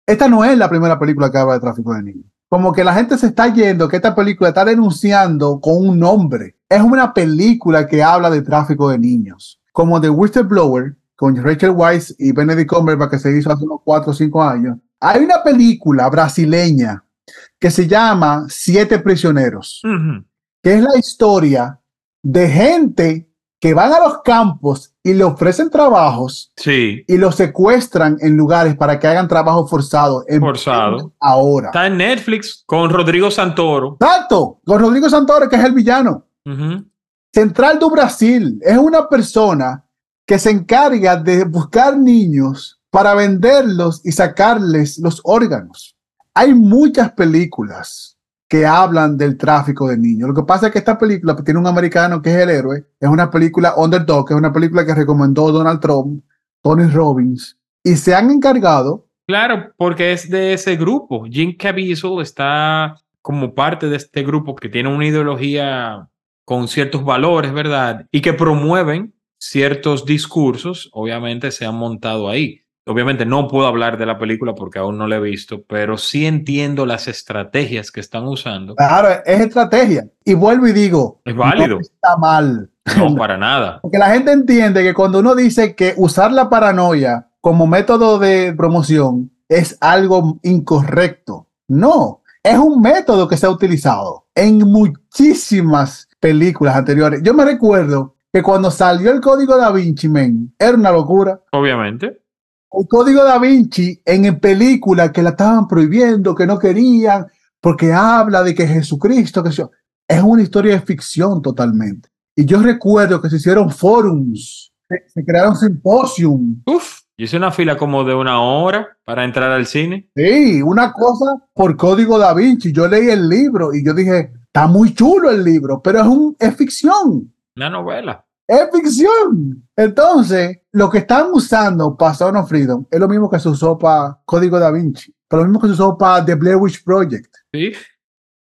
Esta no es la primera película que habla de tráfico de niños. Como que la gente se está yendo, que esta película está denunciando con un nombre. Es una película que habla de tráfico de niños. Como The Whistleblower, con Rachel Weisz y Benedict Cumberbatch, que se hizo hace unos 4 o 5 años. Hay una película brasileña que se llama Siete Prisioneros que es la historia de gente que van a los campos y le ofrecen trabajos Sí, y los secuestran en lugares para que hagan trabajo forzado. en- Forzado. Ahora. está en Netflix con Rodrigo Santoro. Exacto, con Rodrigo Santoro, que es el villano. Central do Brasil es una persona que se encarga de buscar niños para venderlos y sacarles los órganos. Hay muchas películas que hablan del tráfico de niños. Lo que pasa es que esta película pues, tiene un americano que es el héroe, es una película underdog, es una película que recomendó Donald Trump, Tony Robbins, y se han encargado, Claro, porque es de ese grupo. Jim Caviezel está como parte de este grupo que tiene una ideología con ciertos valores, ¿verdad? Y que promueven ciertos discursos, obviamente se han montado ahí. Obviamente no puedo hablar de la película porque aún no la he visto, pero sí entiendo las estrategias que están usando. claro, es estrategia. Y vuelvo y digo, Es válido. no está mal. No, para nada. Porque la gente entiende que cuando uno dice que usar la paranoia como método de promoción es algo incorrecto. No, es un método que se ha utilizado en muchísimas películas anteriores. Yo me recuerdo que cuando salió el código da Vinci, men, era una locura. Obviamente. El código da Vinci en películas que la estaban prohibiendo, que no querían, porque habla de que Jesucristo, que yo, es una historia de ficción totalmente. Y yo recuerdo que se hicieron forums, se, se crearon simposium. Uf, yo hice una fila como de una hora para entrar al cine. Sí, una cosa por código da Vinci. Yo leí el libro y yo dije, está muy chulo el libro, pero es, un, es ficción. Una novela. Es ficción. Entonces, lo que están usando para Sound of Freedom es lo mismo que se usó para Código Da Vinci, pero lo mismo que se usó para The Blair Witch Project. Sí.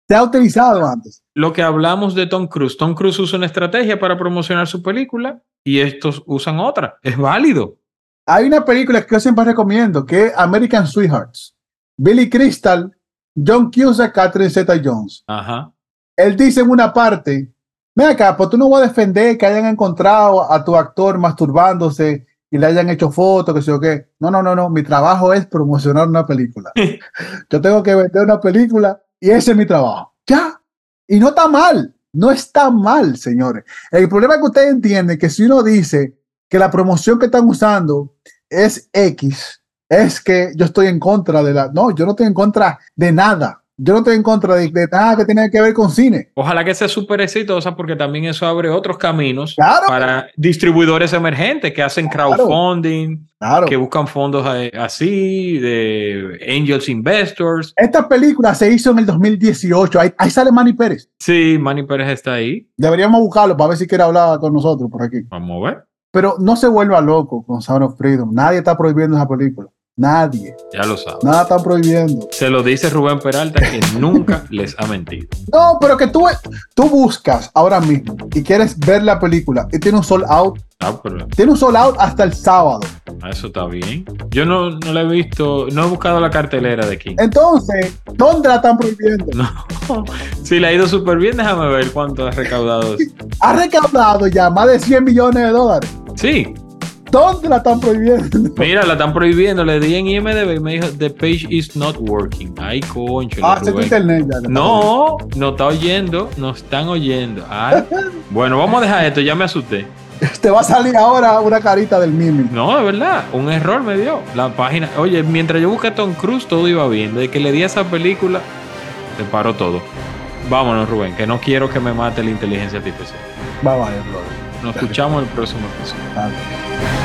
Se ha utilizado antes. lo que hablamos de Tom Cruise. Tom Cruise usa una estrategia para promocionar su película y estos usan otra. Es válido. Hay una película que yo siempre recomiendo, que es American Sweethearts. Billy Crystal, John Cusack, Catherine Zeta-Jones. Ajá. Él dice en una parte, ven acá, pues tú no vas a defender que hayan encontrado a tu actor masturbándose y le hayan hecho fotos, que sé yo qué. No, no, no, no. Mi trabajo es promocionar una película. Yo tengo que vender una película y ese es mi trabajo. Ya. Y no está mal. No está mal, señores. El problema es que ustedes entienden que si uno dice que la promoción que están usando es X, es que yo estoy en contra de la... No, yo no estoy en contra de nada. Yo no estoy en contra de, de nada que tenga que ver con cine. Ojalá que sea súper exitosa porque también eso abre otros caminos Claro. para distribuidores emergentes que hacen crowdfunding, Claro. que buscan fondos así, de angels investors. Esta película se hizo en el 2018. Ahí, ahí sale Manny Pérez. Sí, Manny Pérez está ahí. Deberíamos buscarlo para ver si quiere hablar con nosotros por aquí. Vamos a ver. Pero no se vuelva loco con Sound of Freedom. Nadie está prohibiendo esa película. Nadie. Ya lo sabes. Nada están prohibiendo. Se lo dice Rubén Peralta que nunca les ha mentido. No, pero que tú, tú buscas ahora mismo y quieres ver la película y tiene un sold out. Ah, pero Tiene un sold out hasta el sábado. ah, eso está bien. Yo no, no la he visto, no he buscado la cartelera de aquí. Entonces, ¿dónde la están prohibiendo? No. Si le ha ido súper bien, déjame ver cuánto ha recaudado. Ha recaudado ya más de 100 millones de dólares. Sí, ¿Dónde la están prohibiendo? mira, la están prohibiendo. Le di en IMDb y me dijo, the page is not working. Ay, concho. Ah, se internet ya. No, no está oyendo, no están oyendo. Ay. Bueno, vamos a dejar esto, ya me asusté. Te va a salir ahora una carita del Mimi. No, de verdad, un error me dio. La página, oye, mientras yo busqué a Tom Cruise, todo iba bien. Desde que le di a esa película, se paró todo. Vámonos, Rubén, que no quiero que me mate la inteligencia artificial. Bye bye, brother. Nos escuchamos el próximo episodio.